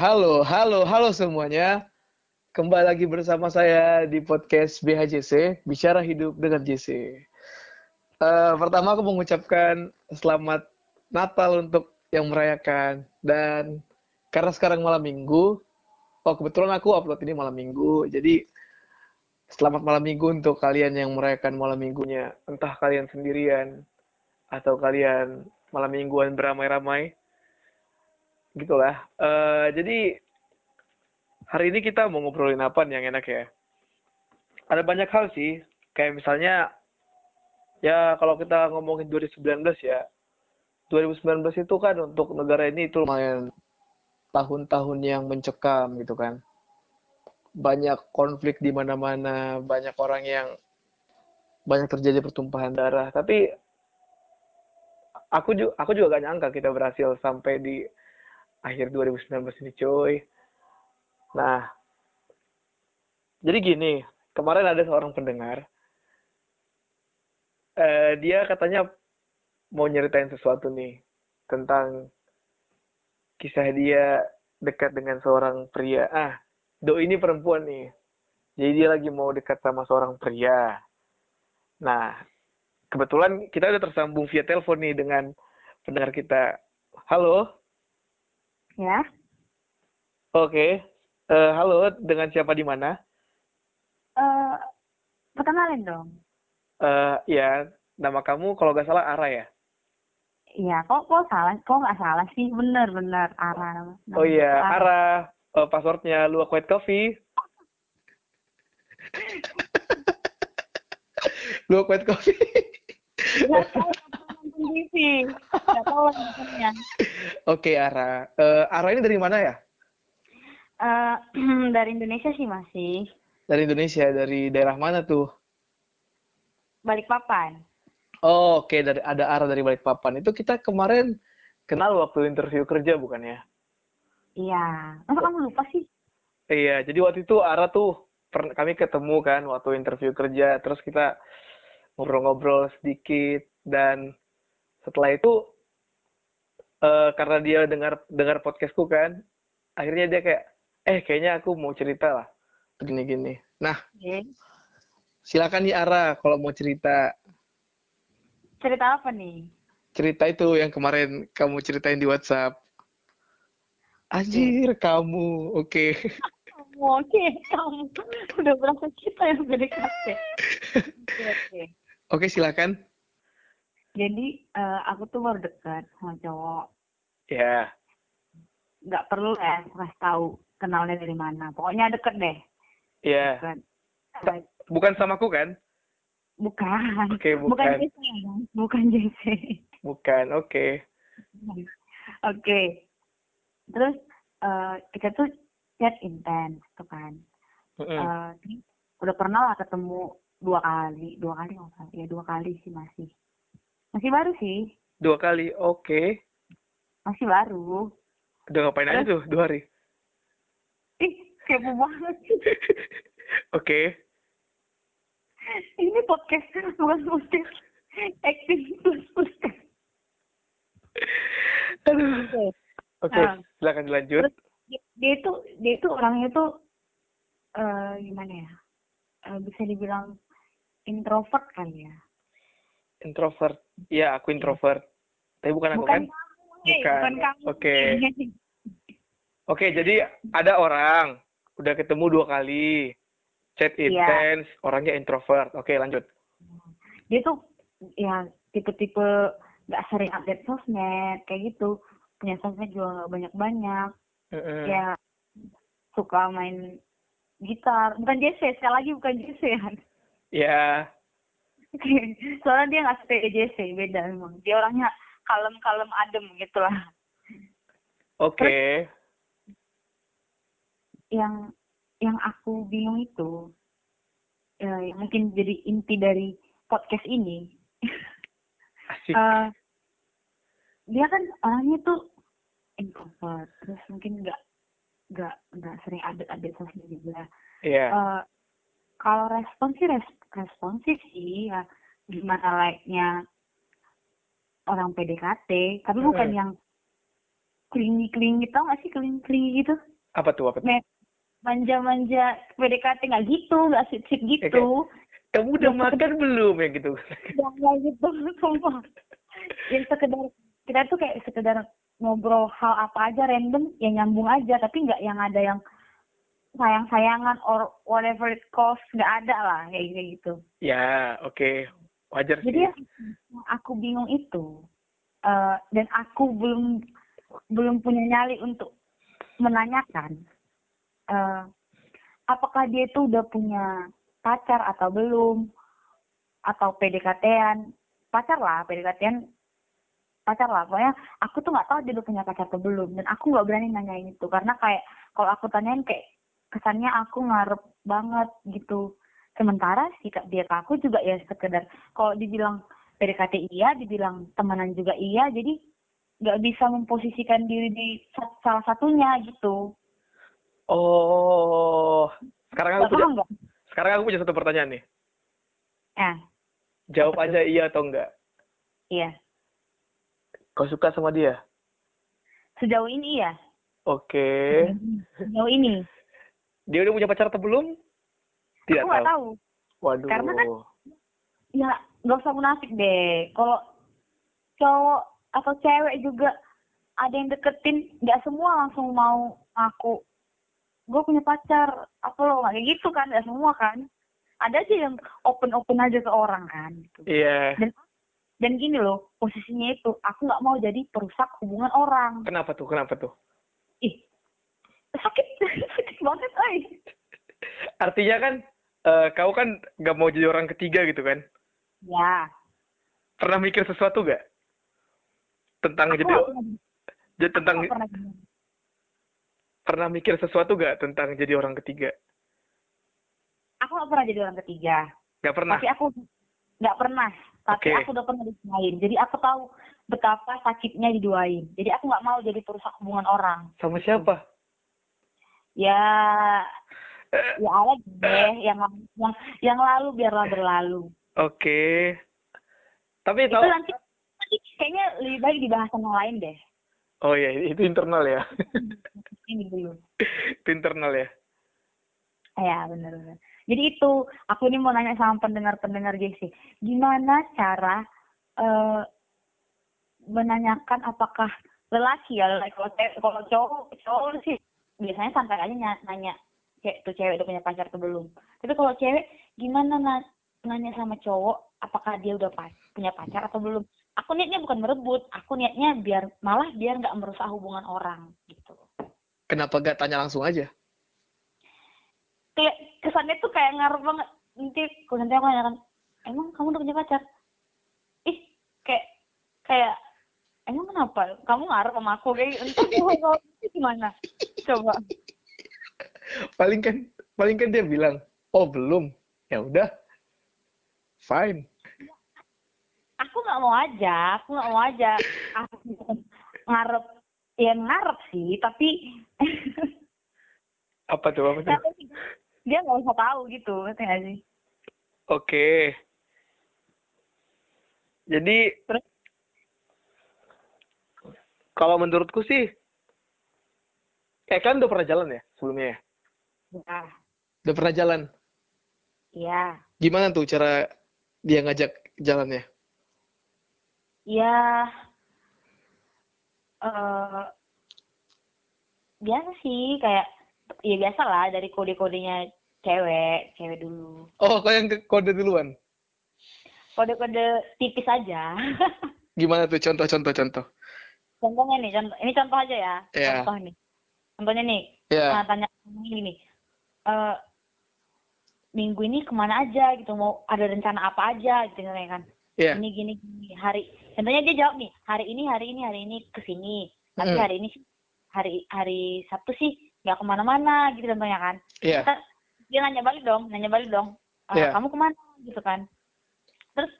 halo, halo, halo semuanya. Kembali lagi bersama saya di podcast BHJC, Bicara Hidup dengan JC. Uh, pertama aku mengucapkan selamat Natal untuk yang merayakan. Dan karena sekarang malam minggu, oh kebetulan aku upload ini malam minggu, jadi selamat malam minggu untuk kalian yang merayakan malam minggunya. Entah kalian sendirian, atau kalian malam mingguan beramai-ramai gitulah. Uh, jadi hari ini kita mau ngobrolin apa nih yang enak ya? Ada banyak hal sih. Kayak misalnya ya kalau kita ngomongin 2019 ya 2019 itu kan untuk negara ini itu lumayan tahun-tahun yang mencekam gitu kan. Banyak konflik di mana-mana banyak orang yang banyak terjadi pertumpahan darah. Tapi aku juga aku juga gak nyangka kita berhasil sampai di akhir 2019 ini cuy. Nah, jadi gini, kemarin ada seorang pendengar, eh, dia katanya mau nyeritain sesuatu nih tentang kisah dia dekat dengan seorang pria. Ah, do ini perempuan nih. Jadi dia lagi mau dekat sama seorang pria. Nah, kebetulan kita udah tersambung via telepon nih dengan pendengar kita. Halo. Ya. Oke. Uh, halo, dengan siapa di mana? Uh, perkenalin dong. Uh, ya, nama kamu kalau nggak salah Ara ya? Iya, kok kok salah? Kok nggak salah sih? Bener bener Ara. Nama oh iya, Ara. Ara. Uh, passwordnya Luwak White Coffee. Luwak White Coffee. TV. Gak tahu Oke, Ara. Uh, Ara ini dari mana ya? Uh, dari Indonesia sih masih. Dari Indonesia, dari daerah mana tuh? Balikpapan. Oh, oke, okay. dari ada Ara dari Balikpapan. Itu kita kemarin kenal waktu interview kerja bukan ya? Iya. Masa kamu lupa sih? Iya, jadi waktu itu Ara tuh kami ketemu kan waktu interview kerja, terus kita ngobrol-ngobrol sedikit dan setelah itu uh, karena dia dengar dengar podcastku kan akhirnya dia kayak eh kayaknya aku mau cerita lah gini gini nah okay. silakan nih Ara kalau mau cerita cerita apa nih cerita itu yang kemarin kamu ceritain di WhatsApp Anjir, okay. kamu. Oke. Okay. Kamu, oke. Okay. Kamu. Udah berasa kita yang beda Oke, okay. Oke, silakan jadi uh, aku tuh baru dekat sama cowok. Ya yeah. nggak perlu ya kasih tahu kenalnya dari mana. Pokoknya deket deh. Iya. Yeah. bukan sama aku kan? Bukan. Okay, bukan bukan. JC bukan JC bukan oke. Okay. oke. Okay. terus uh, kita tuh chat intens tuh kan. Mm -hmm. uh, udah pernah lah ketemu dua kali. Dua kali nggak ya dua kali sih masih masih baru sih. Dua kali, oke. Okay. Masih baru. Udah ngapain Terus, aja tuh dua hari? Ih, kepo banget sih. oke. Okay. Ini podcast bukan podcast acting plus podcast. Aduh. Oke, okay. nah, silakan dilanjut. Terus, dia itu dia itu orangnya tuh uh, gimana ya? Uh, bisa dibilang introvert kali ya introvert. Iya aku introvert. Tapi bukan aku bukan kan? bukan, oke okay. oke. Okay, jadi ada orang udah ketemu dua kali. Chat iya. intens yeah. orangnya introvert. Oke okay, lanjut. Dia tuh ya tipe-tipe nggak sering update sosmed kayak gitu. Punya sosmed juga nggak banyak-banyak. Mm -hmm. ya suka main gitar. Bukan JC sekali lagi bukan JC kan ya soalnya dia nggak PJC beda memang dia orangnya kalem-kalem adem gitu lah oke okay. yang yang aku bingung itu ya, yang mungkin jadi inti dari podcast ini Asik. uh, dia kan orangnya tuh introvert terus mungkin nggak nggak nggak sering ada ada sosial juga yeah. uh, kalau respon sih res responsif sih ya. Gimana like-nya orang PDKT tapi bukan yang klingi klingi tau gak sih klingi klingi gitu? Apa tuh? Apa tuh? manja-manja PDKT nggak gitu nggak sweet sweet gitu. Kamu udah makan belum ya gitu? nggak gitu sumpah. Yang sekedar kita tuh kayak sekedar ngobrol hal apa aja random yang nyambung aja. Tapi nggak yang ada yang sayang-sayangan or whatever it cost nggak ada lah kayak gitu Ya, oke. Wajar sih. jadi yang aku bingung itu eh, dan aku belum belum punya nyali untuk menanyakan eh, apakah dia itu udah punya pacar atau belum atau PDKT-an pacar lah PDKT-an pacar lah pokoknya aku tuh nggak tahu dia udah punya pacar atau belum dan aku nggak berani nanyain itu karena kayak kalau aku tanyain kayak kesannya aku ngarep banget gitu sementara sikap dia ke aku juga ya sekedar kalau dibilang PDKT iya dibilang temenan juga iya jadi nggak bisa memposisikan diri di sa- salah satunya gitu Oh, sekarang aku punya, sekarang aku punya satu pertanyaan nih. eh Jawab aja iya atau enggak. iya Kau suka sama dia? sejauh ini iya Oke. sejauh ini Dia udah punya pacar atau belum? Tidak aku tahu. tahu Waduh. Karena kan ya nggak usah munafik deh kalau cowok atau cewek juga ada yang deketin nggak semua langsung mau aku gue punya pacar apa lo nggak kayak gitu kan nggak semua kan ada aja yang open open aja ke orang kan gitu. Iya. dan dan gini loh posisinya itu aku nggak mau jadi perusak hubungan orang Kenapa tuh? Kenapa tuh? ih sakit banget ay Artinya kan, eh, kau kan nggak mau jadi orang ketiga gitu kan? ya Pernah mikir sesuatu gak? Tentang aku jadi, jadi tentang pernah pernah mikir sesuatu gak tentang jadi orang ketiga? aku nggak pernah jadi orang ketiga Gak pernah. tapi aku nggak pernah tapi Oke. aku udah pernah diduain jadi aku tahu betapa sakitnya diduain jadi aku nggak mau jadi perusak hubungan orang Sama siapa? Ya Eh, ya ada deh yang yang yang lalu biarlah berlalu Oke. Tapi itu tahu. nanti kayaknya lebih baik dibahas sama yang lain deh Oh iya, itu internal ya. ini dulu itu internal ya. ya benar benar jadi itu aku ini mau nanya sama pendengar-pendengar JC gimana cara eh, menanyakan apakah lelaki ya lelaki kalau cowok cowok sih biasanya santai aja ny- nanya kayak tuh cewek udah punya pacar atau belum. Tapi kalau cewek gimana na- nanya sama cowok apakah dia udah pas punya pacar atau belum? Aku niatnya bukan merebut aku niatnya biar malah biar nggak merusak hubungan orang gitu. Kenapa gak tanya langsung aja? kayak kesannya tuh kayak ngaruh banget. Nanti kalau nanti aku nanya kan emang kamu udah punya pacar? Ih kayak kayak emang kenapa? Kamu ngaruh sama aku kayak entah kalau gimana coba Paling kan, paling kan dia bilang, oh belum. Ya udah, fine. aku nggak mau aja aku nggak mau aja aku ngarep ya ngarep sih tapi Apa tuh? Apa tuh? dia nggak usah tahu gitu ngerti nggak sih Oke. Jadi Terus? kalau menurutku sih, eh kan udah pernah jalan ya sebelumnya ya? Udah pernah jalan. ya Gimana tuh cara dia ngajak jalannya? ya eh biasa sih kayak ya biasa lah dari kode-kodenya cewek cewek dulu Oh, kau yang kode duluan. kode-kode tipis aja Gimana tuh contoh-contoh contoh? contohnya nih contoh ini contoh aja ya Iya. contoh nih contohnya nih Ya. nah, tanya ini nih eh minggu ini ke mana aja gitu mau ada rencana apa aja gitu kan Ya. ini gini gini hari contohnya dia jawab nih hari ini hari ini hari ini ke sini tapi Mm. hari ini hari hari Sabtu sih nggak ke mana-mana gitu contohnya kan Iya. Ntar dia nanya balik dong nanya balik dong "Eh, Iya. kamu ke mana gitu kan terus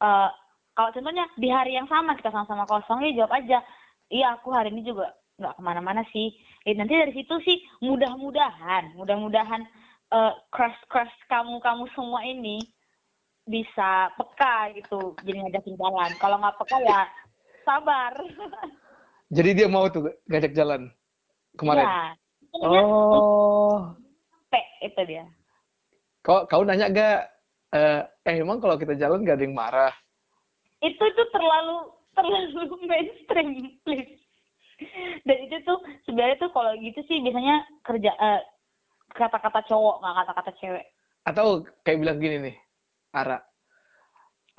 eh kalau contohnya di hari yang sama kita sama-sama kosong dia jawab aja iya aku hari ini juga nggak ke mana-mana sih eh, nanti dari situ sih mudah-mudahan mudah-mudahan eh crush crush kamu kamu semua ini bisa peka gitu jadi ngajakin jalan kalau nggak peka ya sabar Jadi dia mau tuh ngajak jalan kemarin. Iya. Oh. P itu dia. Kau kau nanya gak? Eh, eh emang kalau kita jalan gak ada yang marah? Itu itu terlalu terlalu mainstream, please. Dan itu tuh sebenarnya tuh kalau gitu sih biasanya kerja eh, kata-kata cowok nggak kata-kata cewek. Atau kayak bilang gini nih, Ara.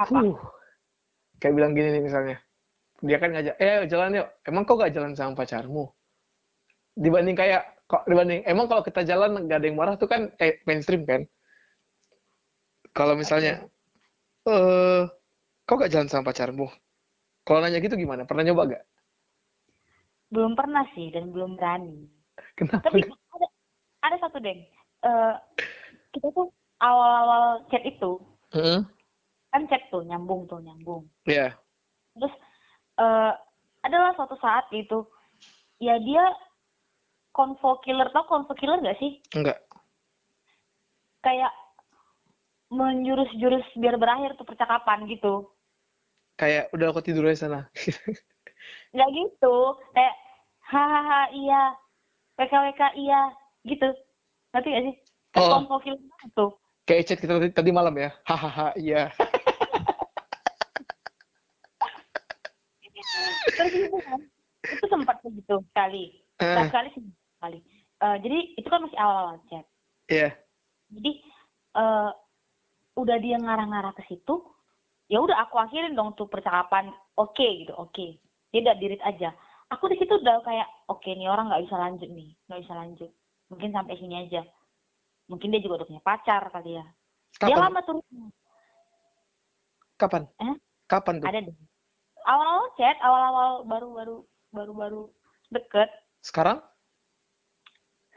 Apa? Huh. Kayak bilang gini nih misalnya. Dia kan ngajak, eh jalan yuk. Emang kau gak jalan sama pacarmu? Dibanding kayak, kok dibanding, emang kalau kita jalan gak ada yang marah tuh kan eh, mainstream kan? Kalau misalnya, eh, kau gak jalan sama pacarmu? Kalau nanya gitu gimana? Pernah nyoba gak? Belum pernah sih dan belum berani. Kenapa? Tapi ada ada satu deh. Eh, kita tuh awal-awal chat itu Heeh. kan chat tuh nyambung tuh nyambung. Iya. Terus eh adalah suatu saat gitu ya dia konvo killer tau konvo killer gak sih? Enggak. Kayak menjurus-jurus biar berakhir tuh percakapan gitu. Kayak udah aku tidur aja sana. Nggak gitu, kayak hahaha iya, WKWK iya, gitu. Ngerti gak sih? Oh. banget tuh. Kayak chat kita tadi, tadi malam ya. Hahaha, iya. Terus gitu kan, itu sempat begitu sekali. Eh. Sekali sih sekali. Eh, jadi itu kan masih awal-awal chat. Iya. Jadi eh udah dia ngarah-ngarah ke situ, ya udah aku akhirin dong tuh percakapan. Oke gitu, oke. Dia udah dirit aja. Aku di situ udah kayak, oke nih orang nggak bisa lanjut nih, nggak bisa lanjut. Mungkin sampai sini aja. Mungkin dia juga udah punya pacar kali ya. Dia Kapan? lama turunnya. Kapan? Eh? Kapan tuh? Ada deh. Awal-awal chat, awal-awal baru-baru baru-baru deket. Sekarang?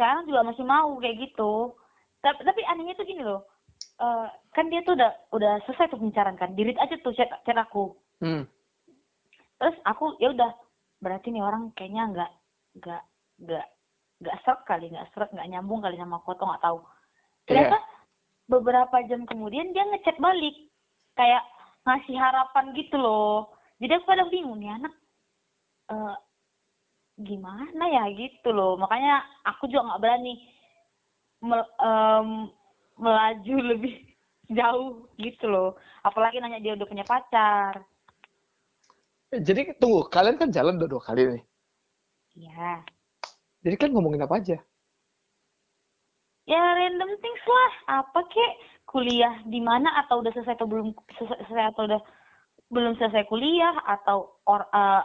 sekarang juga masih mau kayak gitu tapi tapi anehnya tuh gini loh Eh, kan dia tuh udah udah selesai tuh pembicaraan kan dirit aja tuh chat, chat aku Hmm. Terus aku ya udah berarti nih orang kayaknya nggak nggak nggak nggak serk kali nggak serk nggak nyambung kali sama aku atau nggak tahu. Ternyata beberapa jam kemudian dia ngechat balik. Kayak ngasih harapan gitu loh. Jadi aku pada bingung nih anak eh, gimana ya? Gitu loh. Makanya aku juga nggak berani mel- em, melaju lebih jauh gitu loh. Apalagi nanya dia udah punya pacar Jadi tunggu, kalian kan jalan udah dua kali nih. ya Jadi kan ngomongin apa aja? ya random things lah. Apa kek? Kuliah di mana? Atau udah selesai atau belum selesai, atau udah belum selesai kuliah? Atau or, eh,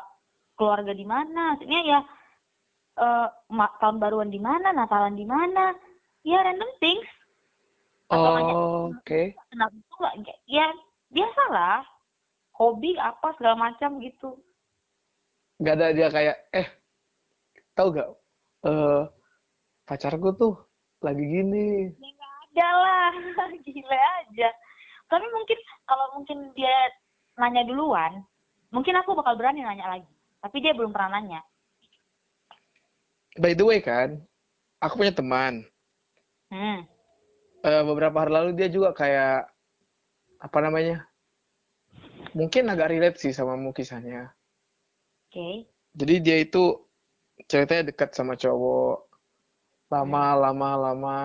keluarga di mana? Maksudnya ya ma- tahun baruan di mana? Natalan di mana? Ya random things. Atau Oh, oke. kenapa itu nggak ya biasalah hobi apa segala macam gitu Gak ada dia kayak, eh, tahu gak? Eh, pacarku tuh lagi gini. ya nggak ada lah gila aja tapi mungkin kalau mungkin dia nanya duluan mungkin aku bakal berani nanya lagi tapi dia belum pernah nanya By the way kan, aku punya teman. hmm Eh, beberapa hari lalu dia juga kayak, apa namanya? Mungkin agak relate sih sama mu kisahnya. oke Jadi dia itu ceritanya dekat sama cowok. Lama, lama, lama.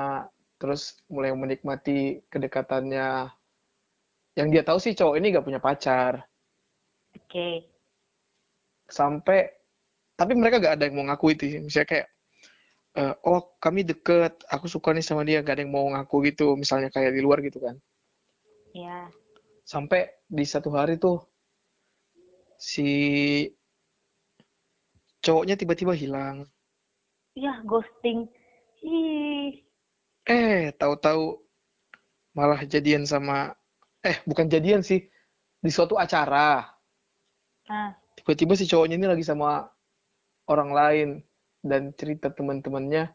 Terus mulai menikmati kedekatannya. Yang dia tahu sih cowok ini gak punya pacar. oke Sampai, tapi mereka gak ada yang mau ngaku itu. Misalnya kayak, eh, oh kami deket, aku suka nih sama dia. Gak ada yang mau ngaku gitu. Misalnya kayak di luar gitu kan. ya Sampai di satu hari tuh, si cowoknya tiba-tiba hilang. ya ghosting. Ih. Eh, tahu-tahu malah jadian sama eh bukan jadian sih di suatu acara. nah Tiba-tiba si cowoknya ini lagi sama orang lain dan cerita teman-temannya.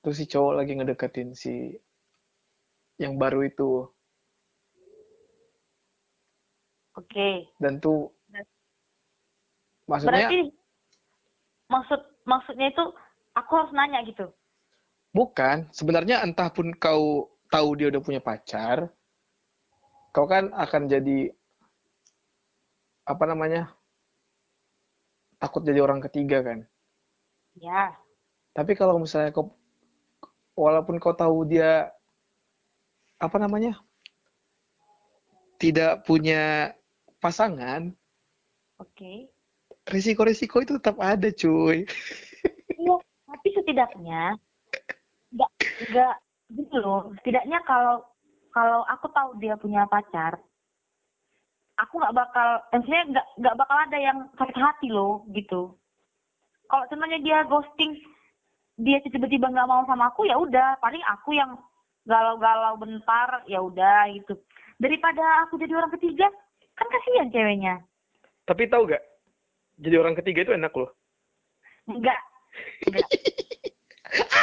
Terus si cowok lagi ngedeketin si yang baru itu oke dan tuh maksudnya berarti maksud maksudnya itu aku harus nanya gitu bukan sebenarnya entah pun kau tahu dia udah punya pacar kau kan akan jadi apa namanya takut jadi orang ketiga kan. Ya. Tapi kalau misalnya kau walaupun kau tahu dia apa namanya tidak punya pasangan, oke. Okay. Risiko-risiko itu tetap ada, cuy. Iya, tapi setidaknya nggak nggak gitu loh. Setidaknya kalau kalau aku tahu dia punya pacar, aku nggak bakal, maksudnya nggak nggak bakal ada yang sakit hati loh gitu. Kalau sebenarnya dia ghosting, dia tiba-tiba nggak mau sama aku ya udah, paling aku yang galau-galau bentar ya udah gitu daripada aku jadi orang ketiga kan kasihan ceweknya. Tapi tahu gak jadi orang ketiga itu enak loh. Enggak. Enggak.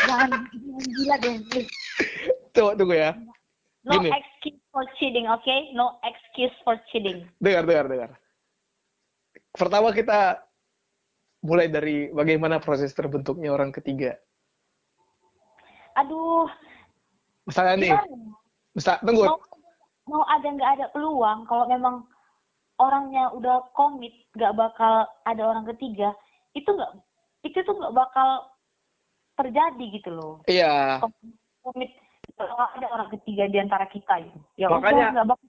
Jangan gila deh tunggu tunggu ya. No Gini. excuse for cheating oke okay? no excuse for cheating. Dengar dengar dengar. Pertama kita mulai dari bagaimana proses terbentuknya orang ketiga. Aduh. Misalnya nih. Misal tunggu. Mau, mau ada nggak ada peluang kalau memang orangnya udah komit nggak bakal ada orang ketiga itu nggak itu tuh nggak bakal terjadi gitu loh. Iya. Komit kalau ada orang ketiga di antara kita gitu ya makanya udah, bakal...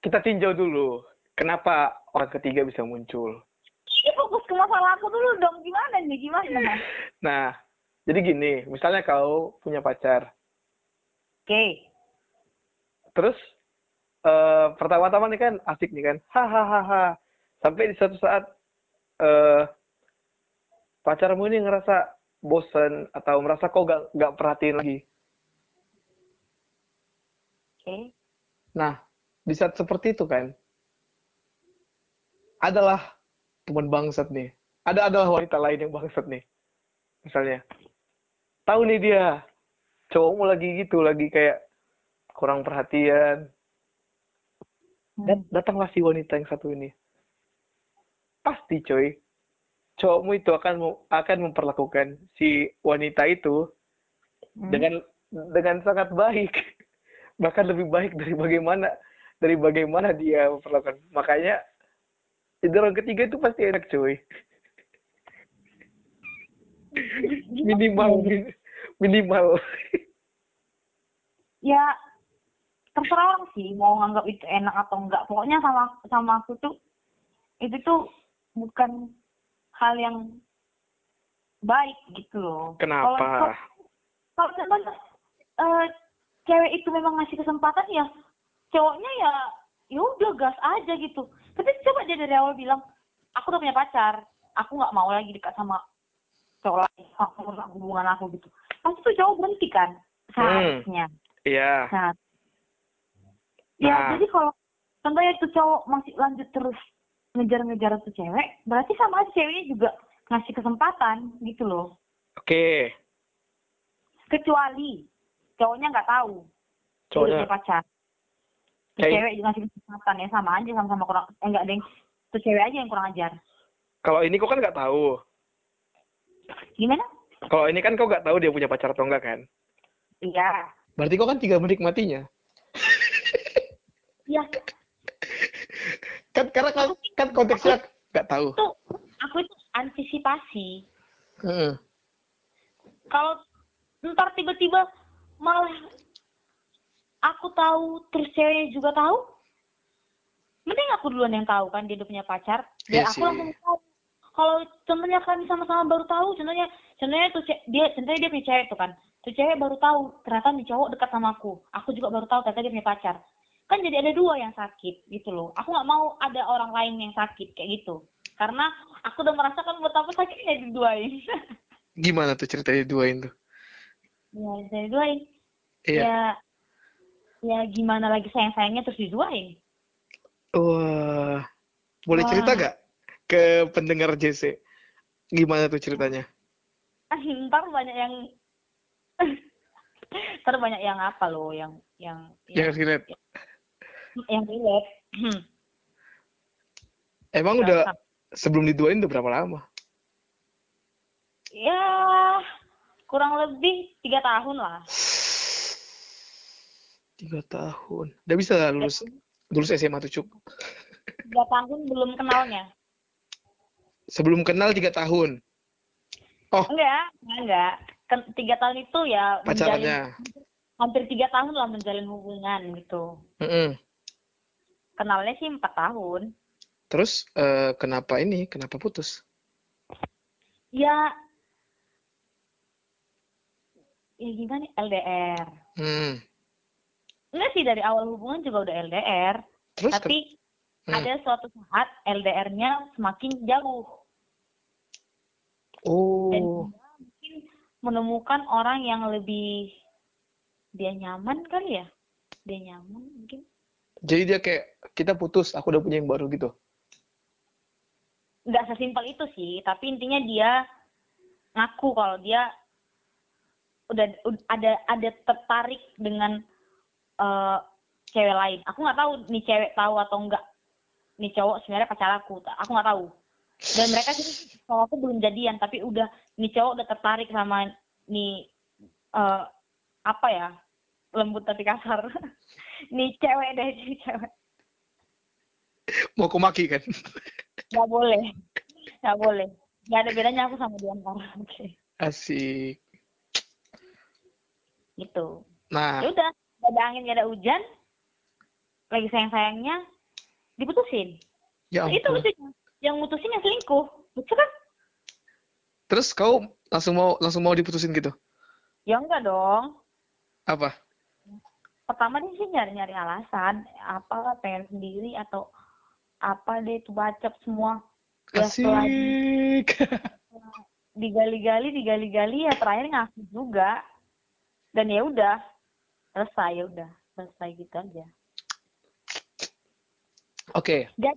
kita tinjau dulu kenapa orang ketiga bisa muncul? Ini fokus ke masalah aku dulu dong. Gimana nih? Gimana nah jadi gini misalnya kau punya pacar. Okay. terus uh, pertama-tama nih kan asik nih kan. Hahaha. Sampai di suatu saat uh, pacarmu ini ngerasa bosan atau merasa kok gak, gak perhatiin lagi. Oke. Okay. nah di saat seperti itu kan adalah teman bangsat nih. Ada adalah wanita lain yang bangsat nih misalnya. Tahu nih dia cowokmu lagi gitu lagi kayak kurang perhatian dan hmm. datanglah si wanita yang satu ini. Pasti coy. Cowokmu itu akan akan memperlakukan si wanita itu hmm. dengan dengan sangat baik. Bahkan lebih baik dari bagaimana dari bagaimana dia memperlakukan. Makanya orang ketiga itu pasti enak coy. Minimal minimal. Ya terserah orang sih mau nganggap itu enak atau enggak. Pokoknya sama sama aku tuh itu tuh bukan hal yang baik gitu loh. Kenapa? Kalau memang uh, cewek itu memang ngasih kesempatan ya cowoknya ya ya udah gas aja gitu. Tapi coba dia dari awal bilang aku udah punya pacar aku nggak mau lagi dekat sama cowok lain sama hubungan aku gitu. Pasti tuh cowok berhenti kan hmm. seharusnya. Hmm. iya. Nah, ya nah. jadi kalau contohnya itu cowok masih lanjut terus ngejar-ngejar tuh cewek berarti sama aja ceweknya juga ngasih kesempatan gitu loh oke okay. kecuali cowoknya nggak tahu cowoknya pacar cewek juga ngasih kesempatan ya sama aja sama-sama kurang eh enggak deh tuh cewek aja yang kurang ajar kalau ini kok kan nggak tahu Gimana? Kalau ini kan kau nggak tahu dia punya pacar atau enggak kan? Iya. Berarti kau kan tinggal menikmatinya. Iya. kan karena kan, kan konteksnya nggak tahu. Itu, aku itu antisipasi. Hmm. Kalau ntar tiba-tiba malah aku tahu terus ceweknya juga tahu, mending aku duluan yang tahu kan dia udah punya pacar, biar ya aku langsung tahu kalau contohnya kami sama-sama baru tahu contohnya contohnya tuh dia contohnya dia punya cewek tuh kan tuh cewek baru tahu ternyata nih cowok dekat sama aku aku juga baru tahu ternyata dia punya pacar kan jadi ada dua yang sakit gitu loh aku nggak mau ada orang lain yang sakit kayak gitu karena aku udah merasakan betapa sakitnya diduain gimana tuh ceritanya diduain tuh ya saya diduain iya. ya ya gimana lagi sayang sayangnya terus diduain wah boleh Wah. cerita gak ke pendengar JC. Gimana tuh ceritanya? Ntar banyak yang ntar banyak yang apa loh yang yang yang, yang relate yang relate emang udah sebelum diduain udah berapa lama ya kurang lebih tiga tahun lah tiga tahun udah bisa lulus lulus SMA tuh cuk tiga tahun belum kenalnya sebelum kenal tiga tahun. Oh. Enggak, enggak. Tiga tahun itu ya pacarannya. Menjalin, hampir tiga tahun lah menjalin hubungan gitu. Mm -hmm. Kenalnya sih empat tahun. Terus uh, kenapa ini? Kenapa putus? Ya, ya gimana LDR. Hmm. Enggak sih dari awal hubungan juga udah LDR. Terus tapi hmm. ada suatu saat LDR-nya semakin jauh. Oh. Dan mungkin menemukan orang yang lebih dia nyaman kali ya. Dia nyaman mungkin. Jadi dia kayak kita putus, aku udah punya yang baru gitu. Nggak sesimpel itu sih, tapi intinya dia ngaku kalau dia udah ada ada tertarik dengan uh, cewek lain. Aku nggak tahu nih cewek tahu atau enggak nih cowok sebenarnya pacar aku. Aku nggak tahu dan mereka sih kalau aku belum jadian tapi udah nih cowok udah tertarik sama nih uh, apa ya lembut tapi kasar nih cewek deh nih cewek. Mau aku maki kan? Nggak boleh. Nggak boleh. Nggak ada bedanya aku sama dia oke. Okay. asik. Gitu. Nah. Ya udah gak ada angin gak ada hujan. Lagi sayang sayangnya diputusin. Ya itu lucunya yang mutusin yang selingkuh. Lucu kan? Terus kau langsung mau langsung mau diputusin gitu? Ya enggak dong. Apa pertama dia sih nyari nyari alasan apa pengen sendiri atau apa deh itu bacot semua ya Asik. digali-gali digali-gali ya terakhir ngaku juga dan ya udah selesai ya udah selesai gitu aja Oke. Okay.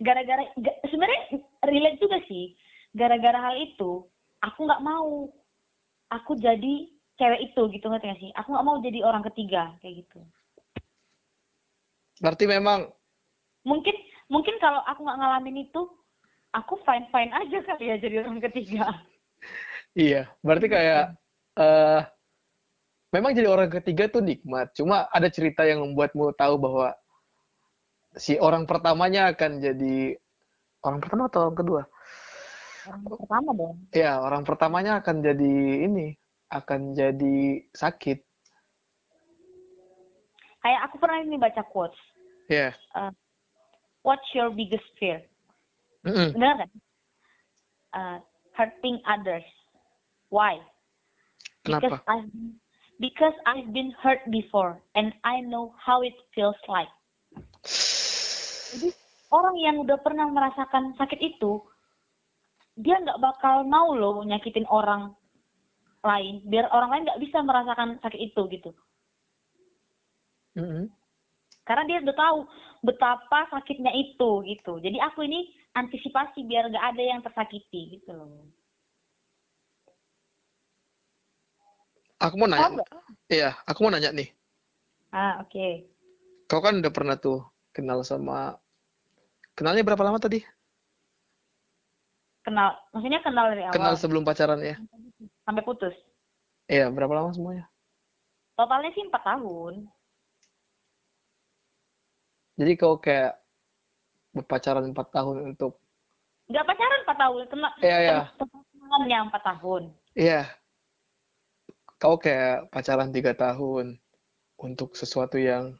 gara-gara sebenarnya relate juga sih. Gara-gara hal itu, aku nggak mau aku jadi cewek itu gitu ngerti gak sih? Aku nggak mau jadi orang ketiga kayak gitu. Berarti memang mungkin mungkin kalau aku nggak ngalamin itu, aku fine fine aja kali ya jadi orang ketiga. iya, berarti kayak uh, memang jadi orang ketiga tuh nikmat. Cuma ada cerita yang membuatmu tahu bahwa si orang pertamanya akan jadi orang pertama atau orang kedua? Orang pertama dong. Iya, orang pertamanya akan jadi ini, akan jadi sakit. Kayak aku pernah ini baca quotes. Iya. Yeah. Uh, what's your biggest fear? Mm -hmm. Benar kan? Uh, hurting others. Why? Kenapa? Because I've, because I've been hurt before and I know how it feels like. Jadi orang yang udah pernah merasakan sakit itu, dia nggak bakal mau loh nyakitin orang lain, biar orang lain nggak bisa merasakan sakit itu gitu. Mm -hmm. Karena dia udah tahu betapa sakitnya itu gitu. Jadi aku ini antisipasi biar nggak ada yang tersakiti gitu loh. Aku mau nanya. Iya, aku mau nanya nih. Ah, oke. Okay. Kau kan udah pernah tuh kenal sama Kenalnya berapa lama tadi? Kenal, maksudnya kenal dari awal. Kenal sebelum pacaran ya? Sampai putus. Iya, berapa lama semuanya? Totalnya sih empat tahun. Jadi kau kayak berpacaran empat tahun untuk Enggak pacaran empat tahun, kenal. Iya, iya. Kenalannya empat tahun. Iya. Kau kayak pacaran tiga tahun untuk sesuatu yang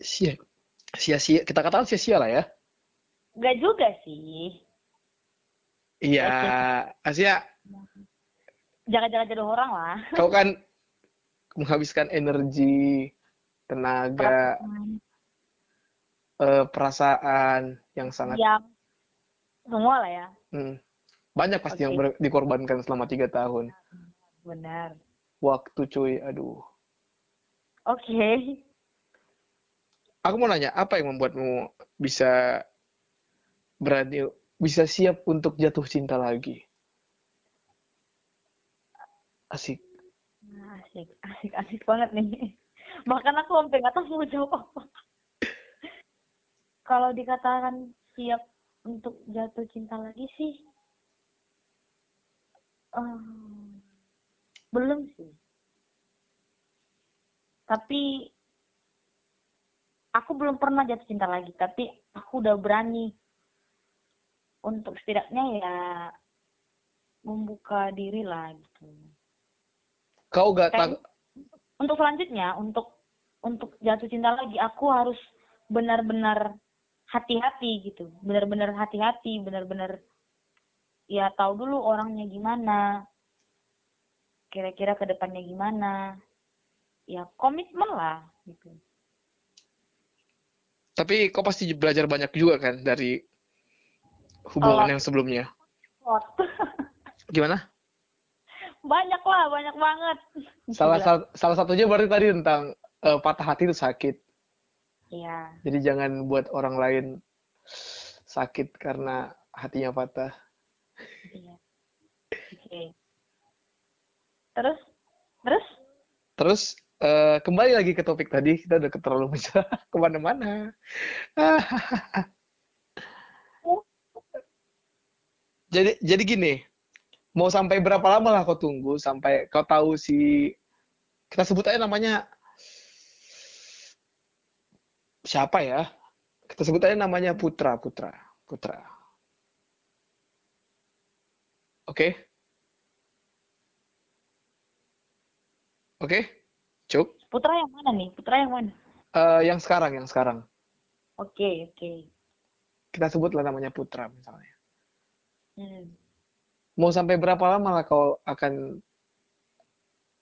sia sia-sia kita katakan sia-sia lah ya Enggak juga sih iya Asia jangan-jangan jodoh orang lah. Kau kan menghabiskan energi tenaga perasaan, uh, perasaan yang sangat ya, semua lah ya. Hmm. banyak pasti okay. yang dikorbankan selama tiga tahun. Benar. Waktu cuy aduh. Oke. Okay aku mau nanya apa yang membuatmu bisa berani bisa siap untuk jatuh cinta lagi asik. Asik asik asik banget nih. Bahkan aku sampai nggak tahu mau jawab apa. Kalau dikatakan siap untuk jatuh cinta lagi sih um, belum sih. Tapi aku belum pernah jatuh cinta lagi tapi aku udah berani. Untuk setidaknya ya membuka diri lah gitu kau gak tak untuk selanjutnya untuk untuk jatuh cinta lagi aku harus benar-benar hati-hati gitu. Benar-benar hati-hati benar-benar ya tahu dulu orangnya gimana kira-kira ke depannya gimana. Ya komitmen lah gitu. Tapi kau pasti belajar banyak juga kan dari hubungan oh. yang sebelumnya? Gimana banyak lah banyak banget. Salah sal salah satunya berarti tadi tentang uh, patah hati itu sakit. Iya. Jadi jangan buat orang lain sakit karena hatinya patah. Iya. Okay. terus? Terus? Terus uh, kembali lagi ke topik tadi kita udah terlalu besar ke mana-mana. Jadi jadi gini mau sampai berapa lama lah kau tunggu sampai kau tahu si kita sebut aja namanya siapa ya? Kita sebut aja namanya Putra Putra Putra. Oke? Okay? oke? Okay? cuk? Putra yang mana nih? Putra yang mana? Uh, yang sekarang yang sekarang. Oke okay, oke. Okay. kita sebutlah namanya Putra misalnya. Hmm mau sampai berapa lama lah kau akan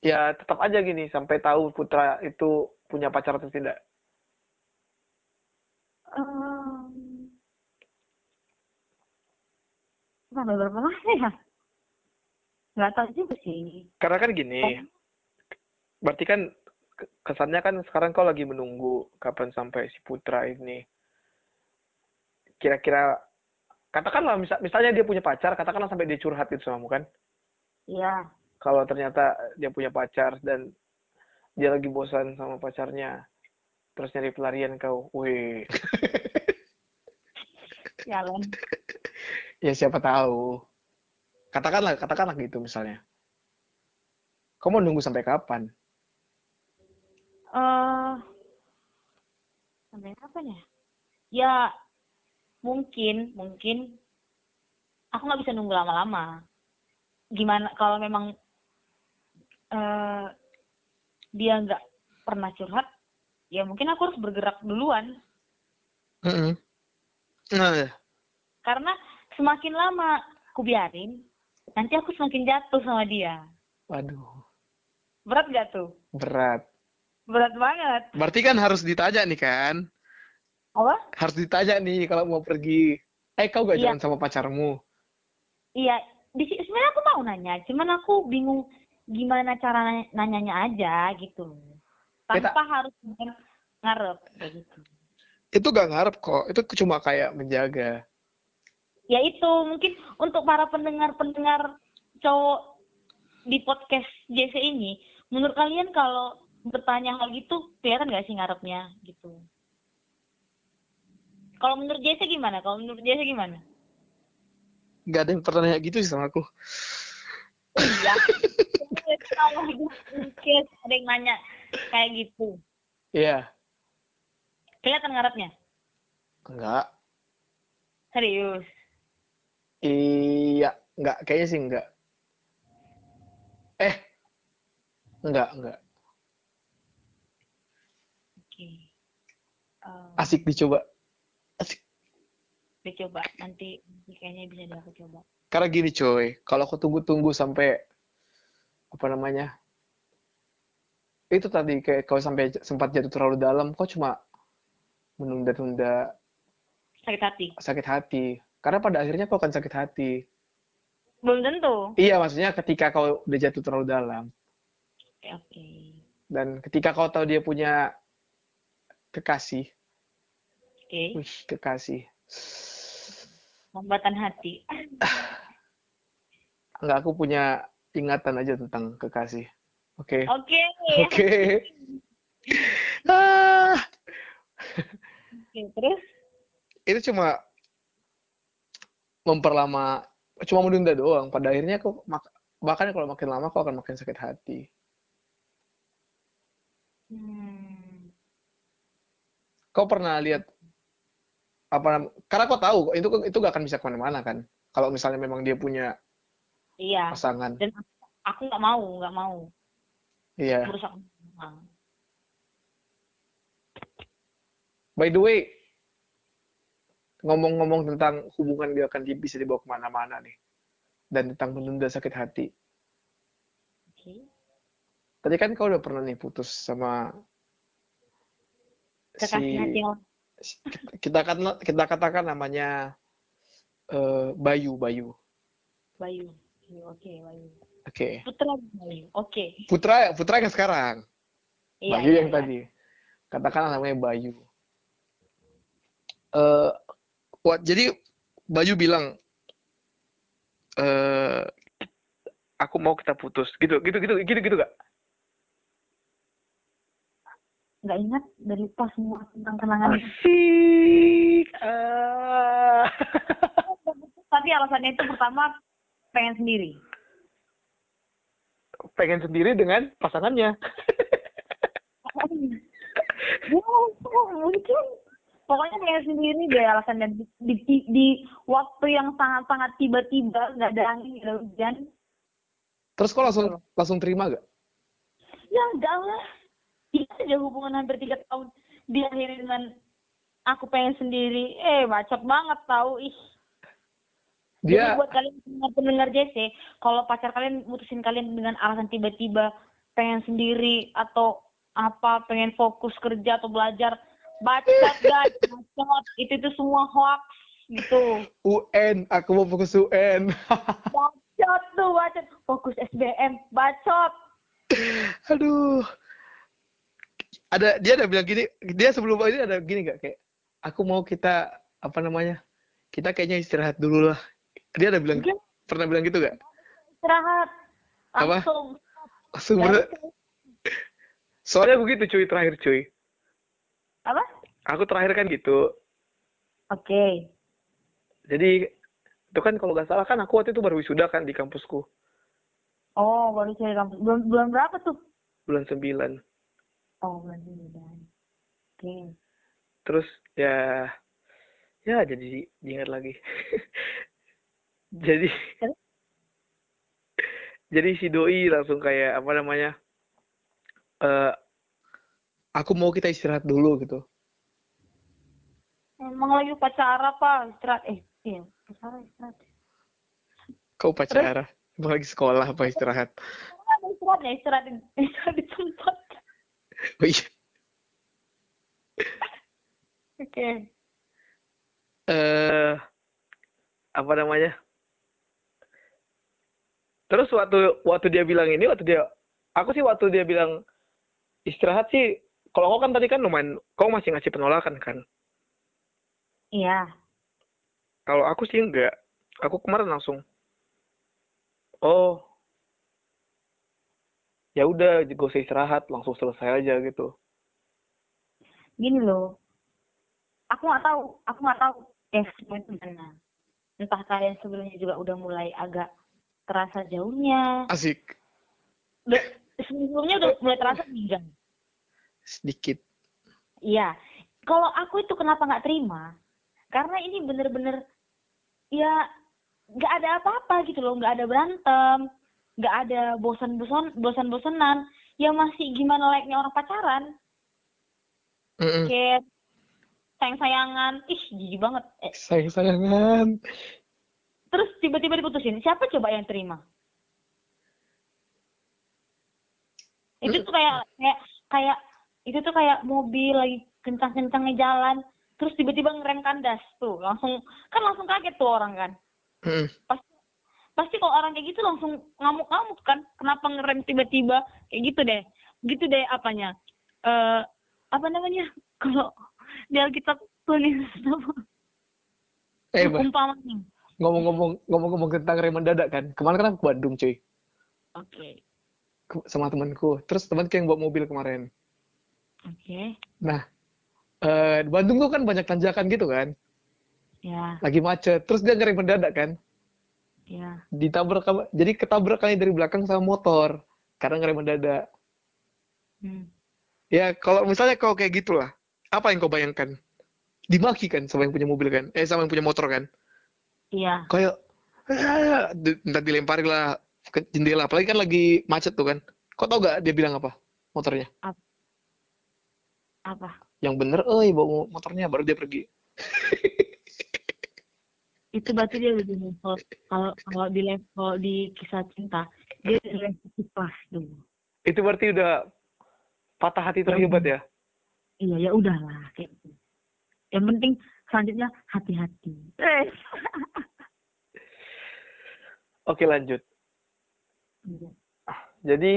ya tetap aja gini sampai tahu putra itu punya pacar atau tidak? Um, sampai berapa lama ya? Nggak tahu juga sih. Karena kan gini, oh. berarti kan kesannya kan sekarang kau lagi menunggu kapan sampai si putra ini kira-kira katakanlah misal, misalnya dia punya pacar, katakanlah sampai dia curhat gitu sama kamu kan? Iya. Kalau ternyata dia punya pacar dan dia lagi bosan sama pacarnya, terus nyari pelarian kau, wih. Jalan. ya siapa tahu. Katakanlah, katakanlah gitu misalnya. Kamu mau nunggu sampai kapan? Uh, sampai kapan ya? Ya mungkin mungkin aku nggak bisa nunggu lama-lama. Gimana kalau memang uh, dia nggak pernah curhat ya mungkin aku harus bergerak duluan. Mm -hmm. karena semakin lama aku biarin nanti aku semakin jatuh sama dia. Waduh. Berat gak tuh? Berat. Berat banget. Berarti kan harus ditanya nih kan apa? Harus ditanya nih kalau mau pergi. Eh kau gak iya. jalan sama pacarmu? Iya, di sebenarnya aku mau nanya, cuman aku bingung gimana cara nanyanya aja gitu. Tanpa Kita... harus ngarep kayak gitu. Itu gak ngarep kok, itu cuma kayak menjaga. Ya itu mungkin untuk para pendengar-pendengar cowok di podcast JC ini, menurut kalian kalau bertanya hal gitu kelihatan gak sih ngarepnya gitu? Kalau menurut Jesse gimana? Kalau menurut Jesse gimana? Gak ada yang pernah nanya gitu sih sama aku. Iya. Ada yang nanya kayak gitu. Iya. Kelihatan ngarepnya? Enggak. Serius? Iya, enggak. Kayaknya sih enggak. Eh, enggak, enggak. Oke. Okay. Um, Asik dicoba dicoba nanti kayaknya bisa deh aku coba. Karena gini coy kalau aku tunggu-tunggu sampai apa namanya itu tadi kayak kalau sampai sempat jatuh terlalu dalam kok cuma menunda-tunda sakit hati. sakit hati. Karena pada akhirnya kau akan sakit hati. Belum tentu. Iya maksudnya ketika kau udah jatuh terlalu dalam. Oke okay. dan ketika kau tahu dia punya kekasih. Oke. Okay. wih kekasih Hambatan hati. Enggak, aku punya ingatan aja tentang kekasih. Oke. Okay. Oke. Okay. Oke. Okay. ah. Oke, terus? Itu cuma memperlama, cuma menunda doang. Pada akhirnya aku bahkan kalau makin lama aku akan makin sakit hati. Hmm. Kau pernah lihat apa karena kau tahu itu itu gak akan bisa ke mana-mana kan kalau misalnya memang dia punya iya. pasangan. Dan aku nggak mau nggak mau. Iya. Merusak by the way ngomong-ngomong tentang hubungan dia akan bisa dibawa ke mana-mana nih dan tentang menunda sakit hati. Okay. tadi kan kau udah pernah nih putus sama Kekasih hati yang kita kan kita katakan namanya uh, Bayu Bayu. Bayu. Oke okay, Bayu. Oke. Okay. Putra Bayu oke. Okay. Putra Putra yang sekarang. Iya, Bayu iya, yang iya. tadi. Katakan namanya Bayu. Uh, what, jadi Bayu bilang uh, aku mau kita putus. Gitu gitu gitu gitu gitu gak nggak ingat dari lupa semua tentang kenangan asik. Uh... tapi alasannya itu pertama pengen sendiri. Pengen sendiri dengan pasangannya. Ya, mungkin. Pokoknya pengen sendiri deh alasan dan di, di, di, di waktu yang sangat sangat tiba-tiba nggak ada angin nggak ada hujan. Terus kok langsung langsung terima gak ya enggak lah itu aja hubungan hampir tiga tahun. Diakhiri dengan aku pengen sendiri. Eh bacot banget tahu ih. Dia Jadi buat kalian pendengar pendengar JC kalau pacar kalian mutusin kalian dengan alasan tiba-tiba pengen sendiri atau apa pengen fokus kerja atau belajar bacot guys bacot. Itu itu semua hoax gitu. UN aku mau fokus UN bacot tuh bacot. Fokus SBM bacot. Aduh ada dia ada bilang gini dia sebelum ini ada gini gak kayak aku mau kita apa namanya kita kayaknya istirahat dulu lah. Dia ada bilang Mungkin. pernah bilang gitu gak istirahat Apa? langsung. Ber- soalnya begitu cuy terakhir cuy. Apa? Aku terakhir kan gitu. Oke. Jadi itu kan kalau nggak salah kan aku waktu itu baru wisuda kan di kampusku. Oh baru cari kampus. Bulan bulan berapa tuh? Bulan 9 oh oke. Terus ya ya jadi diingat lagi. Jadi Terus? jadi si doi langsung kayak apa namanya eh aku mau kita istirahat dulu gitu. Emang lagi pacaran apa istirahat. Eh iya pacaran istirahat. Kau pacara emang lagi sekolah apa istirahat istirahat ya istirahat di, istirahat di tempat oh iya. Oke. Eh apa namanya? Terus waktu waktu dia bilang ini waktu dia aku sih waktu dia bilang istirahat sih kalau kau kan tadi kan lumayan kau masih ngasih penolakan kan? Iya. Kalau aku sih enggak aku kemarin langsung oh ya udah gak usah istirahat langsung selesai aja gitu. Gini loh aku nggak tahu aku nggak tahu eh semua itu mana. Entah kalian sebelumnya juga udah mulai agak terasa jauhnya. Asik. Udah, sebelumnya udah mulai terasa enggak? Sedikit. Iya, kalau aku itu kenapa nggak terima? Karena ini bener-bener ya nggak ada apa-apa gitu loh, nggak ada berantem, nggak ada bosan-bosan, bosan-bosanan. Ya masih gimana layaknya orang pacaran, Mm-mm. kayak sayang-sayangan, ih jijik banget. Eh, sayang sayangan terus tiba-tiba diputusin, siapa coba yang terima? Itu tuh kayak kayak kayak itu tuh kayak mobil lagi kencang-kencangnya jalan, terus tiba-tiba ngerem kandas tuh, langsung kan langsung kaget tuh orang kan. Mm-mm. Pasti pasti kalau orang kayak gitu langsung ngamuk-ngamuk kan, kenapa ngerem tiba-tiba? Kayak gitu deh, gitu deh apanya, eh apa namanya? Kalau di Alkitab tulis apa? eh Umpamanya. ngomong-ngomong ngomong-ngomong tentang rem mendadak kan. Kemarin kan aku Bandung cuy. Oke. Ke- sama temanku. Terus temanku yang bawa mobil kemarin. Oke. nah eh di Bandung tuh kan banyak tanjakan gitu kan? Ya, lagi macet. Terus dia ngerem mendadak kan ya. ditabrak sama- jadi ketabrak kali dari belakang sama motor karena ngerem mendadak Hmm. ya kalau misalnya kau kayak gitulah apa yang kau bayangkan? Dimaki kan sama yang punya mobil kan? Eh sama yang punya motor kan? Iya. Kayak entah dilempari lah ke jendela apalagi kan lagi macet tuh kan? Kok tau gak dia bilang apa motornya? Apa? Yang bener eh bawa motornya baru dia pergi itu berarti dia lebih level kalau kalau di level di kisah cinta dia di level kelas dulu. Itu berarti udah patah hati terhebat ya? Iya ya udahlah kayak gitu. Yang penting selanjutnya hati-hati. Eh. oke lanjut. Iya. jadi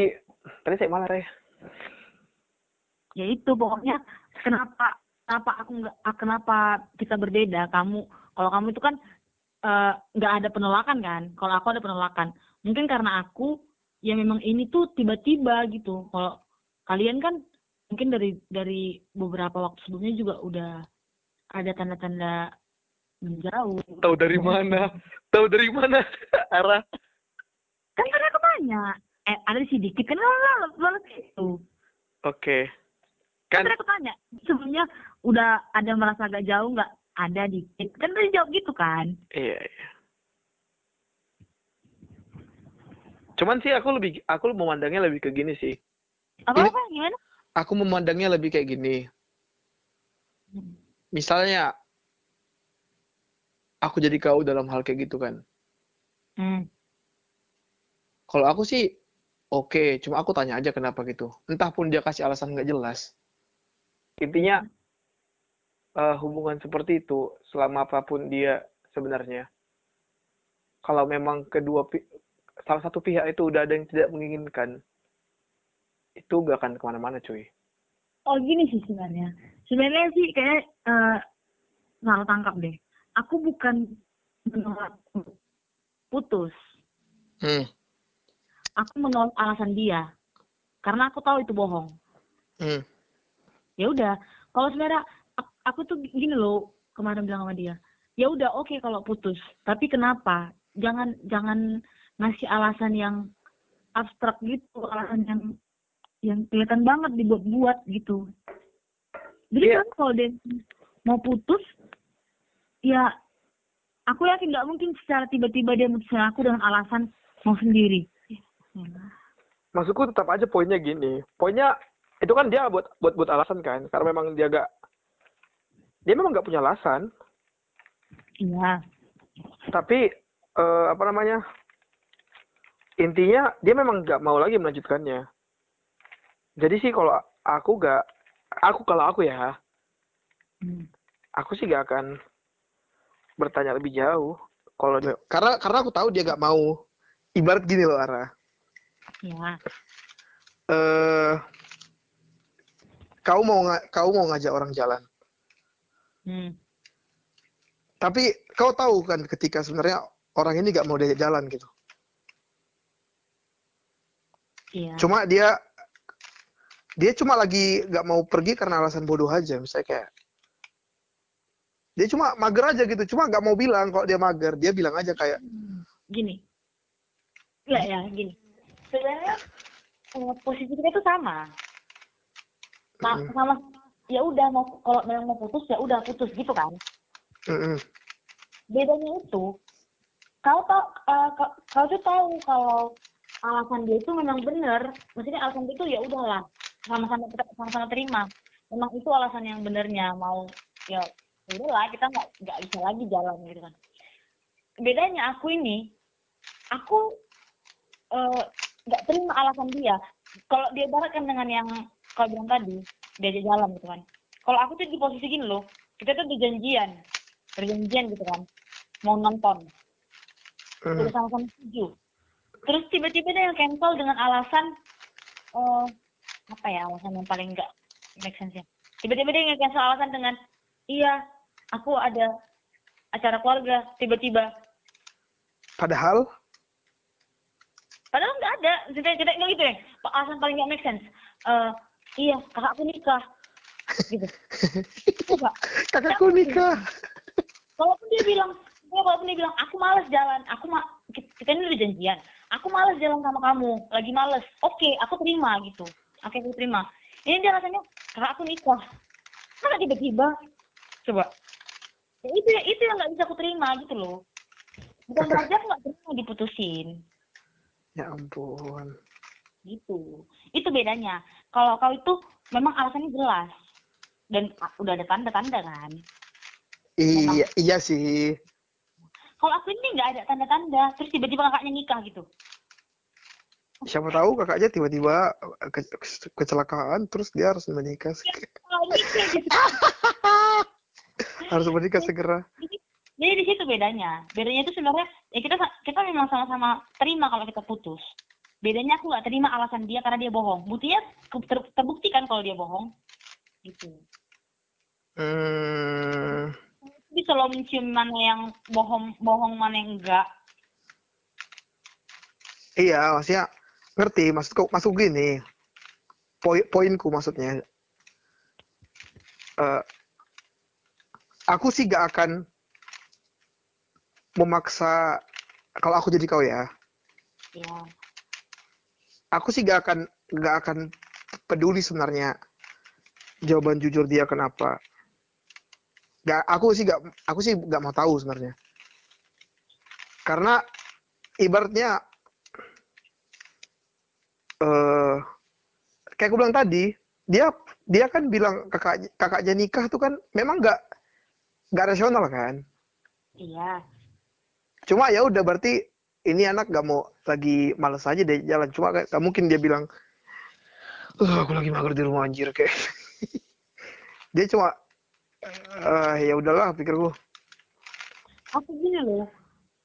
tadi saya malah Rey ya itu pokoknya kenapa kenapa aku nggak kenapa kita berbeda? Kamu kalau kamu itu kan eh, nggak ada penolakan kan? Kalau aku ada penolakan. Mungkin karena aku ya memang ini tuh tiba-tiba gitu. Kalau kalian kan mungkin dari dari beberapa waktu sebelumnya juga udah ada tanda-tanda menjauh. Tahu dari mana? Tahu dari mana? Arah. Kan karena aku tanya. Eh ada sedikit kan? Lalu lalu itu oke. Kan kan tadi aku tanya sebelumnya udah ada merasa agak jauh nggak ada dikit kan tadi jawab gitu kan? Iya iya. Cuman sih aku lebih aku memandangnya lebih ke gini sih. Apa apa gimana? aku memandangnya lebih kayak gini. Misalnya aku jadi kau dalam hal kayak gitu kan. Hmm. kalau aku sih oke cuma aku tanya aja kenapa gitu. Entah pun dia kasih alasan nggak jelas. Intinya eh, hubungan seperti itu selama apa pun dia sebenarnya. Kalau memang kedua pi- salah satu pihak itu udah ada yang tidak menginginkan itu gak akan ke mana-mana cuy. Oh gini sih sebenarnya. Sebenarnya sih kayak eh, salah tangkap deh. Aku bukan menolak putus. Hmm. aku menolak alasan dia. Karena aku tahu itu bohong. Hmm. ya udah. Kalau sebenarnya aku tuh gini loh kemarin bilang sama dia ya udah oke kalau putus tapi kenapa? Jangan jangan ngasih alasan yang abstrak gitu alasan yang yang kelihatan banget dibuat-buat gitu. Jadi Iya. kan kalau dia mau putus ya aku yakin nggak mungkin secara tiba-tiba dia mutusin aku dengan alasan mau sendiri. Maksudku tetap aja poinnya gini poinnya itu kan dia buat buat buat alasan kan karena memang dia gak dia memang nggak punya alasan. Iya. Tapi eh, apa namanya intinya dia memang nggak mau lagi melanjutkannya. Jadi sih kalau aku gak aku kalau aku ya Hmm. aku sih gak akan bertanya lebih jauh. Kalau karena karena aku tahu dia gak mau. Ibarat gini loh Ara. Ya eh kau mau kau mau ngajak orang jalan hmm. tapi kau tahu kan ketika sebenarnya orang ini gak mau diajak jalan gitu? Iya. Cuma dia dia cuma lagi gak mau pergi karena alasan bodoh aja. Misalnya kayak dia cuma mager aja gitu. Cuma gak mau bilang kalau dia mager. Dia bilang aja kayak Hmm, gini. Enggak ya gini. Sebenarnya eh, posisi kita itu sama. Nah, Mm. sama ya udah mau kalau memang mau putus ya udah putus gitu kan. "Mm-mm, bedanya itu kau tau eh, kau tuh tahu kalau alasan dia itu memang benar maksudnya alasan dia itu ya udahlah sama-sama kita sama-sama terima. Memang itu alasan yang benernya mau ya ya udahlah kita nggak nggak bisa lagi jalan gitu kan. Bedanya aku ini aku eh, nggak terima alasan dia. Kalau dia ibaratkan dengan yang kau bilang tadi diajak jalan gitu kan. Kalau aku tuh di posisi gini loh kita tuh dijanjian perjanjian gitu kan mau nonton. Mm. udah sama-sama setuju. Terus tiba-tiba dia yang cancel dengan alasan eh apa ya alasan yang paling enggak make sense ya. Tiba-tiba dia yang cancel alasan dengan iya aku ada acara keluarga. Tiba-tiba. Padahal? Padahal nggak ada. Tidak nggak gitu ya alasan paling nggak make sense. Eh iya kakakku nikah. Gitu. Coba. Kakakku nikah. Walaupun dia bilang ya walaupun dia bilang aku males jalan. Aku ma kita ini udah janjian. Aku males jalan sama kamu. Lagi males. Oke aku terima gitu. Oke aku terima. Ini dia rasanya kakak aku nikah. Masa tiba-tiba? Coba. Ya, itu itu yang nggak bisa aku terima gitu loh. Bukan berarti aku nggak terima diputusin. Ya ampun. Gitu. Itu bedanya. Kalau kau itu memang alasannya jelas dan udah ada tanda-tanda kan. Iya, iya sih. Kalau aku ini nggak ada tanda-tanda, terus tiba-tiba kakaknya nikah gitu. Siapa tahu kakaknya tiba-tiba ke kecelakaan, terus dia harus menikah. Ya, harus menikah segera. Jadi di situ bedanya. Bedanya itu sebenarnya ya kita kita memang sama-sama terima kalau kita putus. Bedanya aku nggak terima alasan dia karena dia bohong. Buktinya ter, terbukti kan kalau dia bohong. Gitu. Hmm. Bisa lo mencium mana yang bohong bohong mana yang enggak. Iya, maksudnya ngerti maksudku masuk gini. Poin poinku maksudnya. Uh, aku sih gak akan memaksa kalau aku jadi kau ya. Iya. Aku sih gak akan gak akan peduli sebenarnya jawaban jujur dia kenapa. Gak, aku sih gak aku sih gak mau tahu sebenarnya. Karena ibaratnya uh, kayak aku bilang tadi, dia dia kan bilang kakak kakaknya nikah tuh kan memang gak gak rasional kan. Iya cuma ya udah berarti ini anak gak mau lagi males aja deh jalan. Cuma gak, gak mungkin dia bilang uh, aku lagi mager di rumah anjir kayak. Dia cuma uh, ya udahlah pikir gue aku gini loh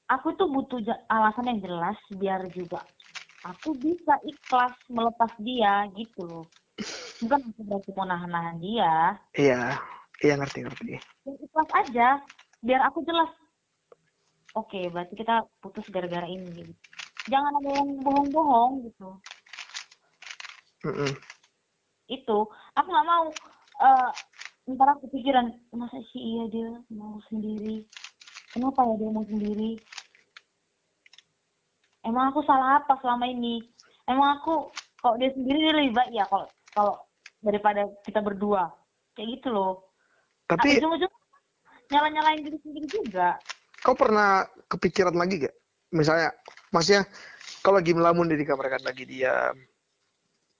aku tuh butuh alasan yang jelas biar juga aku bisa ikhlas melepas dia gitu loh. Bukan aku berarti mau nahan-nahan dia. Iya iya ngerti ngerti. Ikhlas aja biar aku jelas oke okay, berarti kita putus gara-gara ini gitu. jangan ada yang bohong-bohong gitu. Mm -mm. itu aku nggak mau uh, ntar aku pikiran masa sih iya dia mau sendiri? Kenapa ya dia mau sendiri? Emang aku salah apa selama ini? Emang aku kalau dia sendiri dia lebih baik ya kalau kalau daripada kita berdua. Kayak gitu loh. Tapi ujung-ujung nyala nyalain diri sendiri juga kau pernah kepikiran lagi gak? Misalnya, maksudnya kau lagi melamun di kamar kan lagi diam.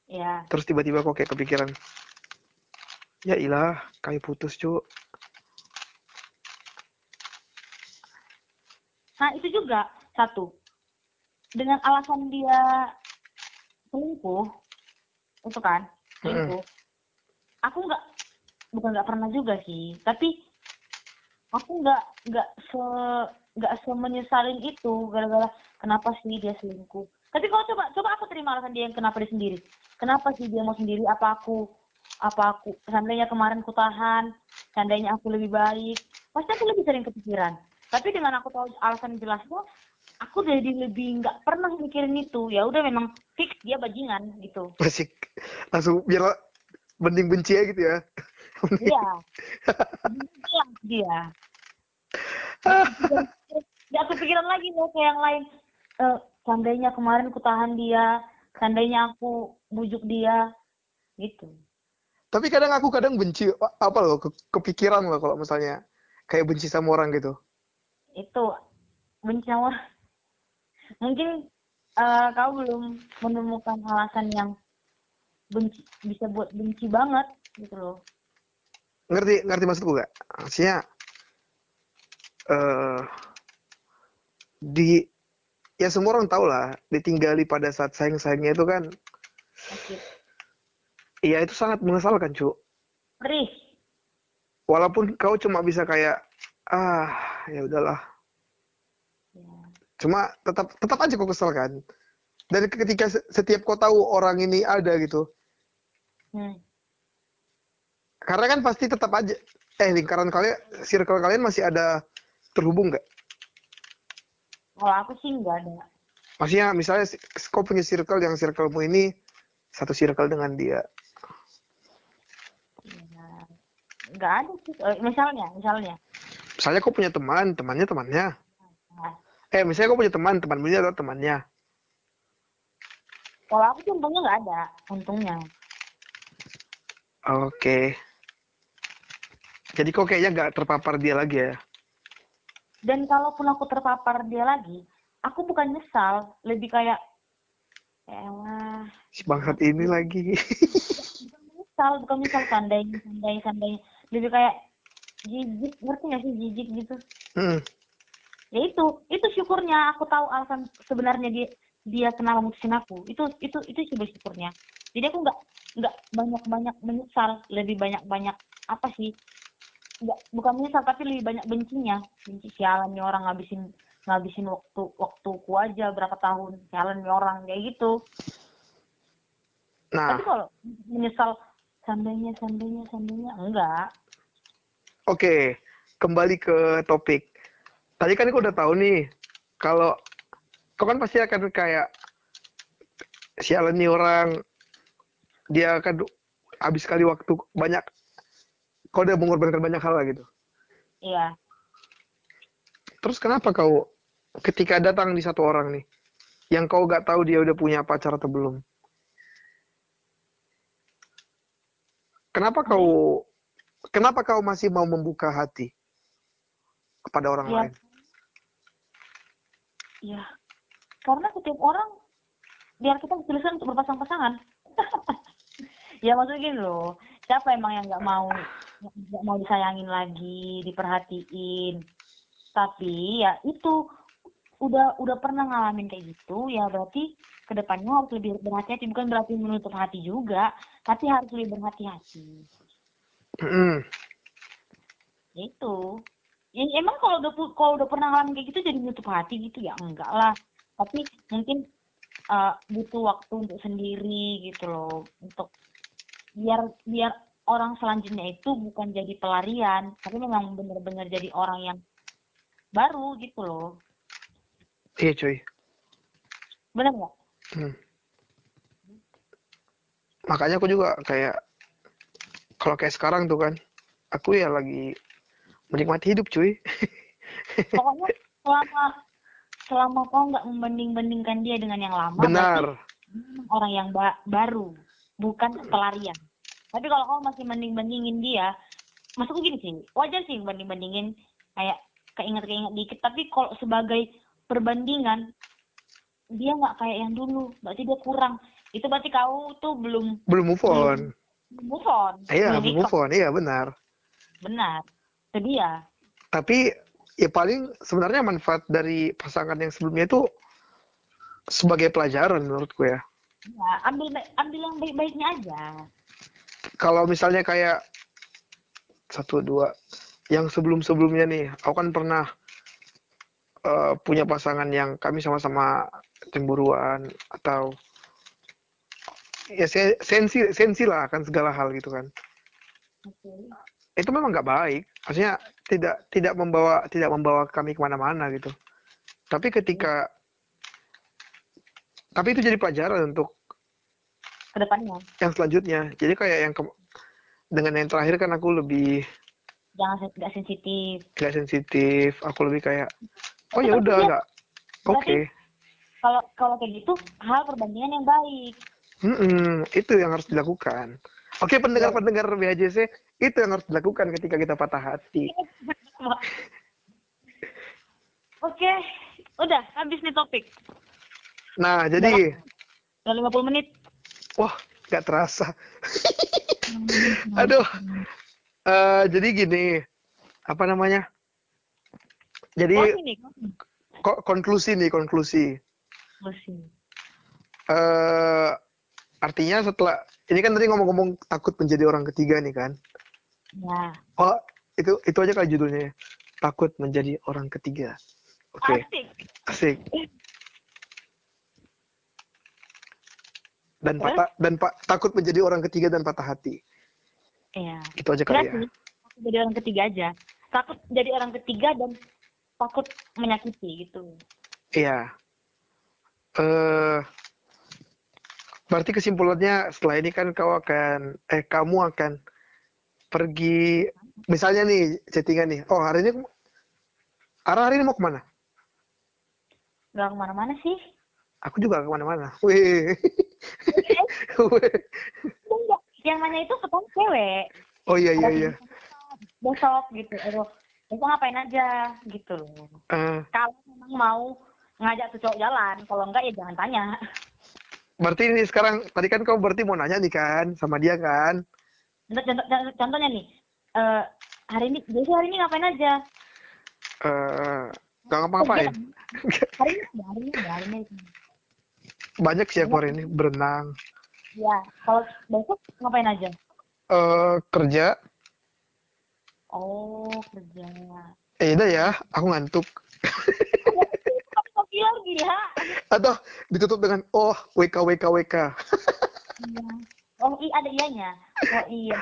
Iya. Terus tiba-tiba kau kayak kepikiran, ya ilah, kayak putus cu. Nah itu juga satu. Dengan alasan dia selingkuh, itu kan selingkuh. Hmm. Aku nggak, bukan nggak pernah juga sih, tapi aku nggak nggak se nggak se menyesalin itu gara-gara kenapa sih dia selingkuh. Tapi kalau coba coba aku terima alasan dia yang kenapa dia sendiri. Kenapa sih dia mau sendiri? Apa aku apa aku seandainya kemarin ku tahan seandainya aku lebih baik. Pasti aku lebih sering kepikiran. Tapi dengan aku tahu alasan jelasnya aku jadi lebih nggak pernah mikirin itu. Ya udah memang fix dia bajingan gitu. Masih langsung biar mending benci ya gitu ya Iya. Iya dia. Ya aku pikiran lagi loh kayak yang lain. Uh, seandainya kemarin aku tahan dia, seandainya aku bujuk dia, gitu. Tapi kadang aku kadang benci apa loh ke, kepikiran loh kalau misalnya kayak benci sama orang gitu. Itu benci sama mungkin uh, kau belum menemukan alasan yang benci bisa buat benci banget gitu loh ngerti ngerti maksudku gak maksudnya uh, di ya semua orang tahu lah ditinggali pada saat sayang sayangnya itu kan iya itu sangat mengesalkan cu Perih. walaupun kau cuma bisa kayak ah ya udahlah. Ya. cuma tetap tetap aja kau kesel kan? Dan ketika setiap kau tahu orang ini ada gitu hmm karena kan pasti tetap aja eh lingkaran kalian circle kalian masih ada terhubung nggak? Kalau aku sih nggak ada. Maksudnya misalnya kau punya circle yang circlemu ini satu circle dengan dia. Ya, nggak ada sih. Eh, misalnya, misalnya. Misalnya kau punya teman, temannya temannya. Nah. Eh, misalnya kau punya teman, temanmu ini adalah temannya. Kalau aku sih untungnya nggak ada, untungnya. Oke. Okay Jadi kok kayaknya nggak terpapar dia lagi ya? Dan kalaupun aku terpapar dia lagi, aku bukan nyesal, lebih kayak ya elah, Si bangsat ini lagi. bukan menyesal, bukan menyesal seandainya, seandainya, seandainya. Lebih kayak jijik, ngerti gak sih jijik gitu? Hmm. Ya itu, itu syukurnya aku tahu alasan sebenarnya dia dia kenapa mutusin aku. Itu itu itu sih bersyukurnya. Jadi aku nggak nggak banyak banyak menyesal, lebih banyak banyak apa sih? Nggak bukan menyesal tapi lebih banyak bencinya. Benci sialan nih orang ngabisin ngabisin waktu waktuku aja berapa tahun sialan nih orang kayak gitu. Nah, Tapi kalau menyesal seandainya seandainya seandainya enggak. oke. Kembali ke topik. Tadi kan aku udah tahu nih, kalau kau kan pasti akan kayak sialan nih orang, dia akan habis kali waktu banyak, kau udah mengorbankan banyak hal lah gitu. Iya. Terus kenapa kau ketika datang di satu orang nih, yang kau gak tahu dia udah punya pacar atau belum? Kenapa kau kenapa kau masih mau membuka hati kepada orang Iya. lain? Iya. Karena setiap orang biar kita tulisan untuk berpasang-pasangan. ya maksudnya gini loh. Siapa emang yang nggak mau nggak mau disayangin lagi, diperhatiin. Tapi ya itu udah udah pernah ngalamin kayak gitu ya berarti ke depannya harus lebih berhati-hati. Bukan berarti menutup hati juga tapi harus lebih berhati-hati. Mm. itu. Ya, emang kalau udah kalau udah pernah ngalamin kayak gitu jadi menutup hati gitu? Ya enggak lah. Tapi mungkin uh, butuh waktu untuk sendiri gitu loh untuk biar biar orang selanjutnya itu bukan jadi pelarian tapi memang benar-benar jadi orang yang baru gitu loh Iya cuy. benar nggak Hmm. Makanya aku juga kayak kalau kayak sekarang tuh kan, aku ya lagi menikmati hidup cuy. pokoknya selama selama kau nggak membanding-bandingkan dia dengan yang lama Benar. orang yang ba- baru bukan pelarian tapi kalau kau masih banding-bandingin dia maksudku gini sih wajar sih banding-bandingin kayak keinget-keinget dikit tapi kalau sebagai perbandingan dia nggak kayak yang dulu berarti dia kurang itu berarti kau tuh belum Belum move on. move on Iya, belum belum move on. Iya, benar. benar itu dia Tapi ya paling sebenarnya manfaat dari pasangan yang sebelumnya itu sebagai pelajaran menurutku ya. ya, ambil ambil yang baik-baiknya aja Kalau misalnya kayak satu dua yang sebelum-sebelumnya nih, aku kan pernah eh, punya pasangan yang kami sama-sama cemburuan atau ya se- sensi sensi lah akan segala hal gitu kan. Oke. Itu memang nggak baik. Maksudnya tidak tidak membawa tidak membawa kami ke mana-mana gitu. Tapi ketika tapi itu jadi pelajaran untuk ke depannya yang selanjutnya. Jadi kayak yang ke- dengan yang terakhir kan aku lebih jangan nggak sensitif gak sensitif. Aku lebih kayak oh Tapi ya udah nggak oke. kalau kalau kayak gitu hal perbandingan yang baik Mm-mm, itu yang harus dilakukan. Oke pendengar-pendengar BHJC itu yang harus dilakukan ketika kita patah hati. oke udah habis nih topik Nah jadi udah 50 menit wah nggak terasa. Aduh. Eh, jadi gini apa namanya? Jadi ko- konklusi nih konklusi. Konklusi. eh artinya setelah ini kan tadi ngomong-ngomong takut menjadi orang ketiga nih kan. ya Oh, itu itu aja kali judulnya. ya. Takut menjadi orang ketiga. Oke, asik asik. Dan Terus? patah dan pak takut menjadi orang ketiga dan patah hati. Iya. Itu aja Enggak kali ya. jadi orang ketiga aja. Takut jadi orang ketiga dan takut menyakiti gitu. Iya. Eh berarti kesimpulannya setelah ini kan kau akan eh kamu akan pergi misalnya nih chattingan nih. Oh, hari ini Ara hari ini mau ke mana? Gak ke mana-mana sih. Aku juga ke mana-mana. Wih. Yang nanya itu ketemu cewek. oh iya iya iya. besok gitu. Aduh besok ngapain aja? Gitu uh, kalau memang mau ngajak tuh cowok jalan kalau enggak ya jangan tanya. Berarti ini sekarang tadi kan kau berarti mau nanya nih kan sama dia kan? Contoh, contoh, contohnya nih uh, hari ini jadi hari ini ngapain aja? Uh, gak ngapa-ngapain? Hari ini hari ini hari ini banyak sih aku hari ini berenang ya kalau besok ngapain aja uh, kerja oh kerja eh udah ya aku ngantuk lagi ya atau ditutup dengan oh WK WK WK iya. Oh iya ada ianya. Oh iya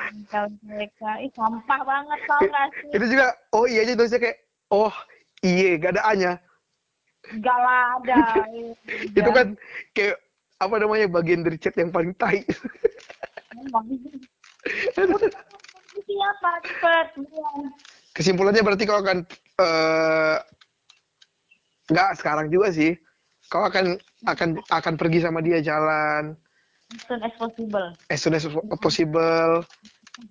mereka ih sampah banget tau gak sih? Itu juga oh iya aja tulisnya kayak oh iya gak ada A-nya. Gak ada. itu kan kayak apa namanya bagian dari chat yang paling tai. Siapa cepet? Kesimpulannya berarti kau akan uh, nggak sekarang juga sih. Kau akan akan akan pergi sama dia jalan. As soon as possible. As soon as possible.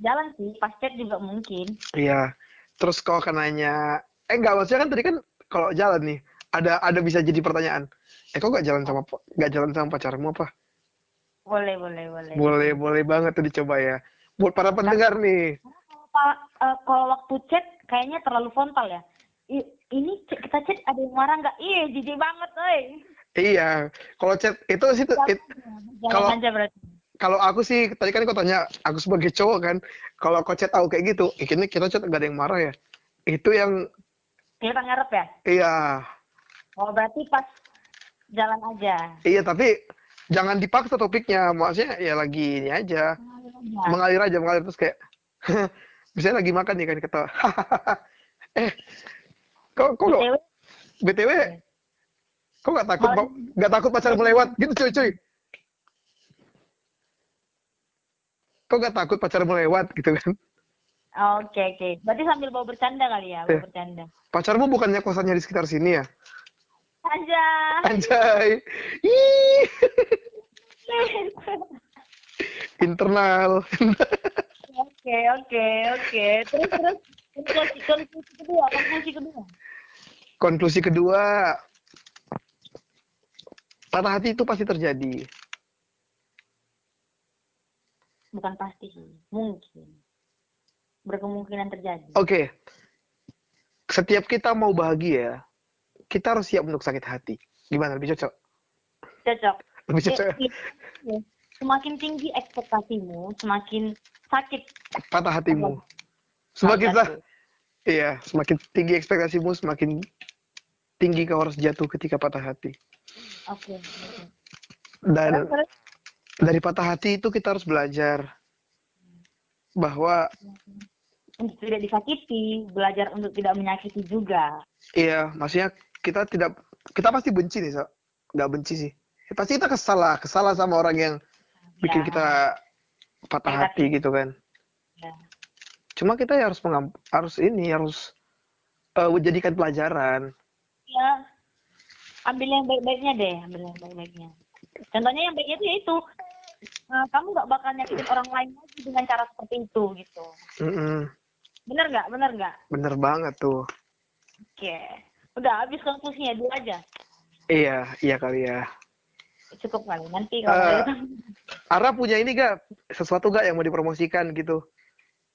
Jalan sih, pas chat juga mungkin. Iya. Terus kau akan nanya, eh enggak maksudnya kan tadi kan kalau jalan nih ada ada bisa jadi pertanyaan. Eh kok gak jalan sama gak jalan sama pacarmu apa? Boleh, boleh, boleh. Boleh, boleh banget tuh dicoba ya. Buat para pendengar nih. Kalau, uh, kalau waktu chat kayaknya terlalu frontal ya. I, ini kita chat ada yang marah nggak? Iya, jijik banget, oi. Iya, kalau chat itu sih it, kalau kalau aku sih tadi kan kau tanya aku sebagai cowok kan, kalau kau chat aku kayak gitu, ini kita chat gak ada yang marah ya. Itu yang kita ngarep ya? Iya. Oh berarti pas jalan aja. Iya tapi jangan dipaksa topiknya, maksudnya ya lagi ini aja, mengalir aja, mengalir terus kayak, misalnya lagi makan nih kan kata, eh, kok kok btw, BTW Kok gak takut, Malah... gak takut pacar melewat? Gitu cuy cuy. Kok gak takut pacar melewat gitu kan? Oke okay, oke. Okay. Berarti sambil bawa bercanda kali ya, bawa eh. bercanda. Pacarmu bukannya kosannya di sekitar sini ya? Anjay. Anjay. Internal. Oke oke oke. Terus terus konklusi, konklusi kedua, konklusi kedua. Konklusi kedua, patah hati itu pasti terjadi. Bukan pasti sih, mungkin. Berkemungkinan terjadi. Oke. Okay. Setiap kita mau bahagia, kita harus siap untuk sakit hati. Gimana? Lebih cocok? Cocok. Lebih cocok. Ya? Semakin tinggi ekspektasimu, semakin sakit. Patah hatimu. Semakin sah. Iya, semakin tinggi ekspektasimu, semakin tinggi kau harus jatuh ketika patah hati. Oke. Okay. Dan dari patah hati itu kita harus belajar bahwa untuk tidak disakiti, belajar untuk tidak menyakiti juga. Iya, maksudnya kita tidak kita pasti benci nih, so. nggak benci sih. Ya, pasti kita kesal lah, kesal sama orang yang bikin ya. kita patah ya, hati gitu kan. Ya. Cuma kita harus harus ini harus uh, jadikan pelajaran. Ya, ambil yang baik-baiknya deh ambil yang baik-baiknya contohnya yang baiknya itu yaitu uh, kamu nggak bakal nyakitin orang lain lagi dengan cara seperti itu gitu mm -hmm. bener nggak bener nggak bener banget tuh oke okay. Udah habis konklusinya dulu aja iya iya kali ya cukup kali nanti kalau uh, Ara punya ini gak sesuatu gak yang mau dipromosikan gitu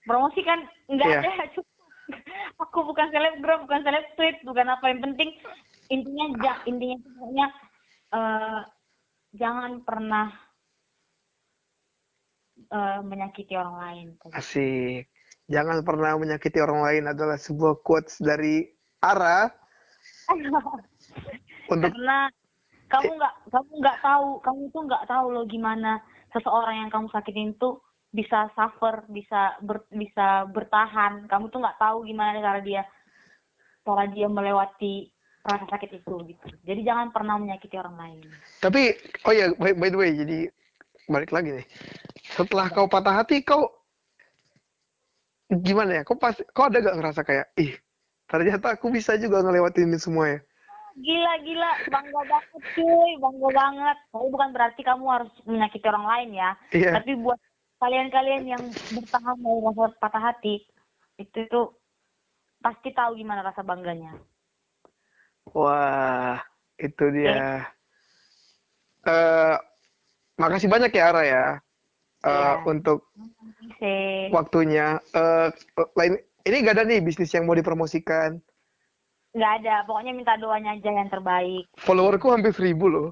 promosikan nggak yeah. ada cukup aku bukan selebgram bukan seleb tweet bukan apa yang penting intinya ja, intinya pokoknya uh, jangan pernah uh, menyakiti orang lain. Asik. Jangan pernah menyakiti orang lain adalah sebuah quotes dari Ara. untuk karena kamu nggak kamu nggak tahu kamu tuh nggak tahu loh gimana seseorang yang kamu sakitin itu bisa suffer bisa ber, bisa bertahan kamu tuh nggak tahu gimana cara dia cara dia melewati rasa sakit itu gitu. Jadi jangan pernah menyakiti orang lain. Tapi oh ya by, by the way jadi balik lagi nih. Setelah kau patah hati kau gimana ya? Kau pas kau ada gak ngerasa kayak ih ternyata aku bisa juga ngelewatin ini semua ya? Gila gila bangga banget cuy bangga banget. Tapi bukan berarti kamu harus menyakiti orang lain ya. Iya. Tapi buat kalian-kalian yang bertahan dari rasa patah hati, itu tuh pasti tahu gimana rasa bangganya. Wah, itu dia. Eh, uh, makasih banyak ya Ara ya. Uh, ya. untuk waktunya. Uh, lain ini gak ada nih bisnis yang mau dipromosikan. Nggak ada, pokoknya minta doanya aja yang terbaik. Followerku hampir seribu loh.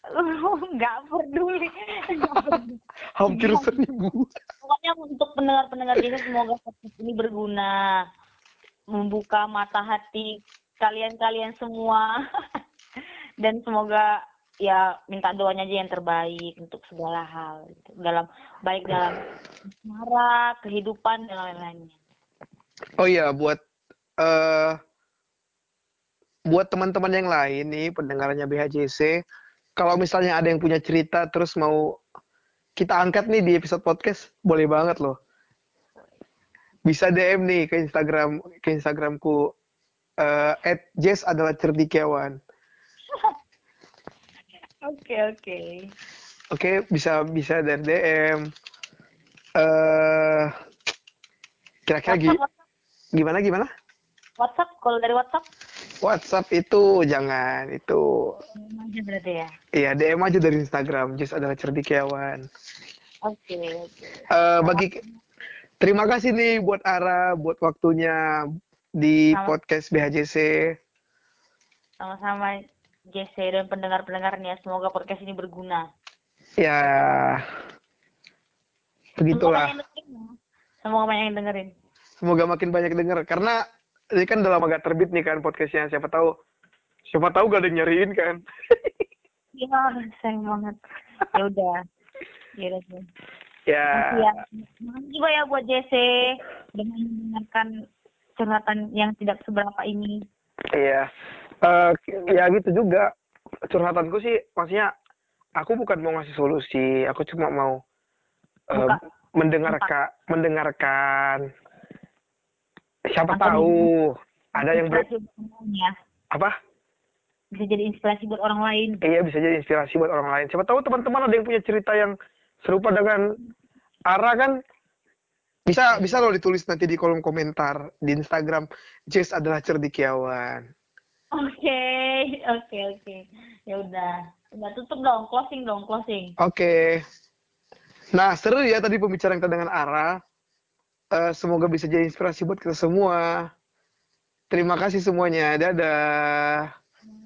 nggak peduli. hampir seribu. Pokoknya untuk pendengar-pendengar ini semoga ini berguna membuka mata hati kalian-kalian semua dan semoga ya minta doanya aja yang terbaik untuk segala hal gitu. dalam baik dalam cara kehidupan dan lain-lainnya. Oh iya buat uh, buat teman-teman yang lain nih pendengarnya BHJC kalau misalnya ada yang punya cerita terus mau kita angkat nih di episode podcast boleh banget loh bisa DM nih ke Instagram ke Instagramku uh, at Jess adalah cerdikiawan. Oke oke. Oke bisa bisa dari DM. Uh, kira-kira gi gimana gimana? WhatsApp kalau dari WhatsApp? WhatsApp itu jangan itu. DM aja berarti ya? Iya DM aja dari Instagram Jess adalah cerdikiawan. Oke okay, oke. Okay. Uh, bagi Terima kasih nih buat Ara, buat waktunya di Sama. podcast BHJC. Sama-sama JC dan pendengar-pendengarnya. Semoga podcast ini berguna. Ya, begitulah. Semoga banyak yang dengerin. Semoga makin banyak denger. Karena ini kan udah lama gak terbit nih kan podcastnya. Siapa tahu, siapa tahu gak ada yang nyariin kan. Iya, sayang banget. Ya udah. Ya udah. Ya. ya. Makasih juga ya buat JC dengan mendengarkan curhatan yang tidak seberapa ini. Iya. Uh, ya gitu juga. Curhatanku sih maksudnya aku bukan mau ngasih solusi, aku cuma mau uh, mendengarkan mendengarkan. Siapa Atau tahu ada yang ber... ya. apa? Bisa jadi inspirasi buat orang lain. Iya, bisa jadi inspirasi buat orang lain. Siapa tahu teman-teman ada yang punya cerita yang serupa dengan Ara kan bisa bisa lo ditulis nanti di kolom komentar di Instagram Jess adalah cerdikiawan. Oke, okay, oke, okay, oke. Okay. Ya udah. Udah tutup dong, closing dong, closing. Oke. Okay. Nah, seru ya tadi pembicaraan kita dengan Ara. Uh, semoga bisa jadi inspirasi buat kita semua. Terima kasih semuanya. Dadah.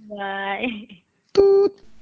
Bye. Tut.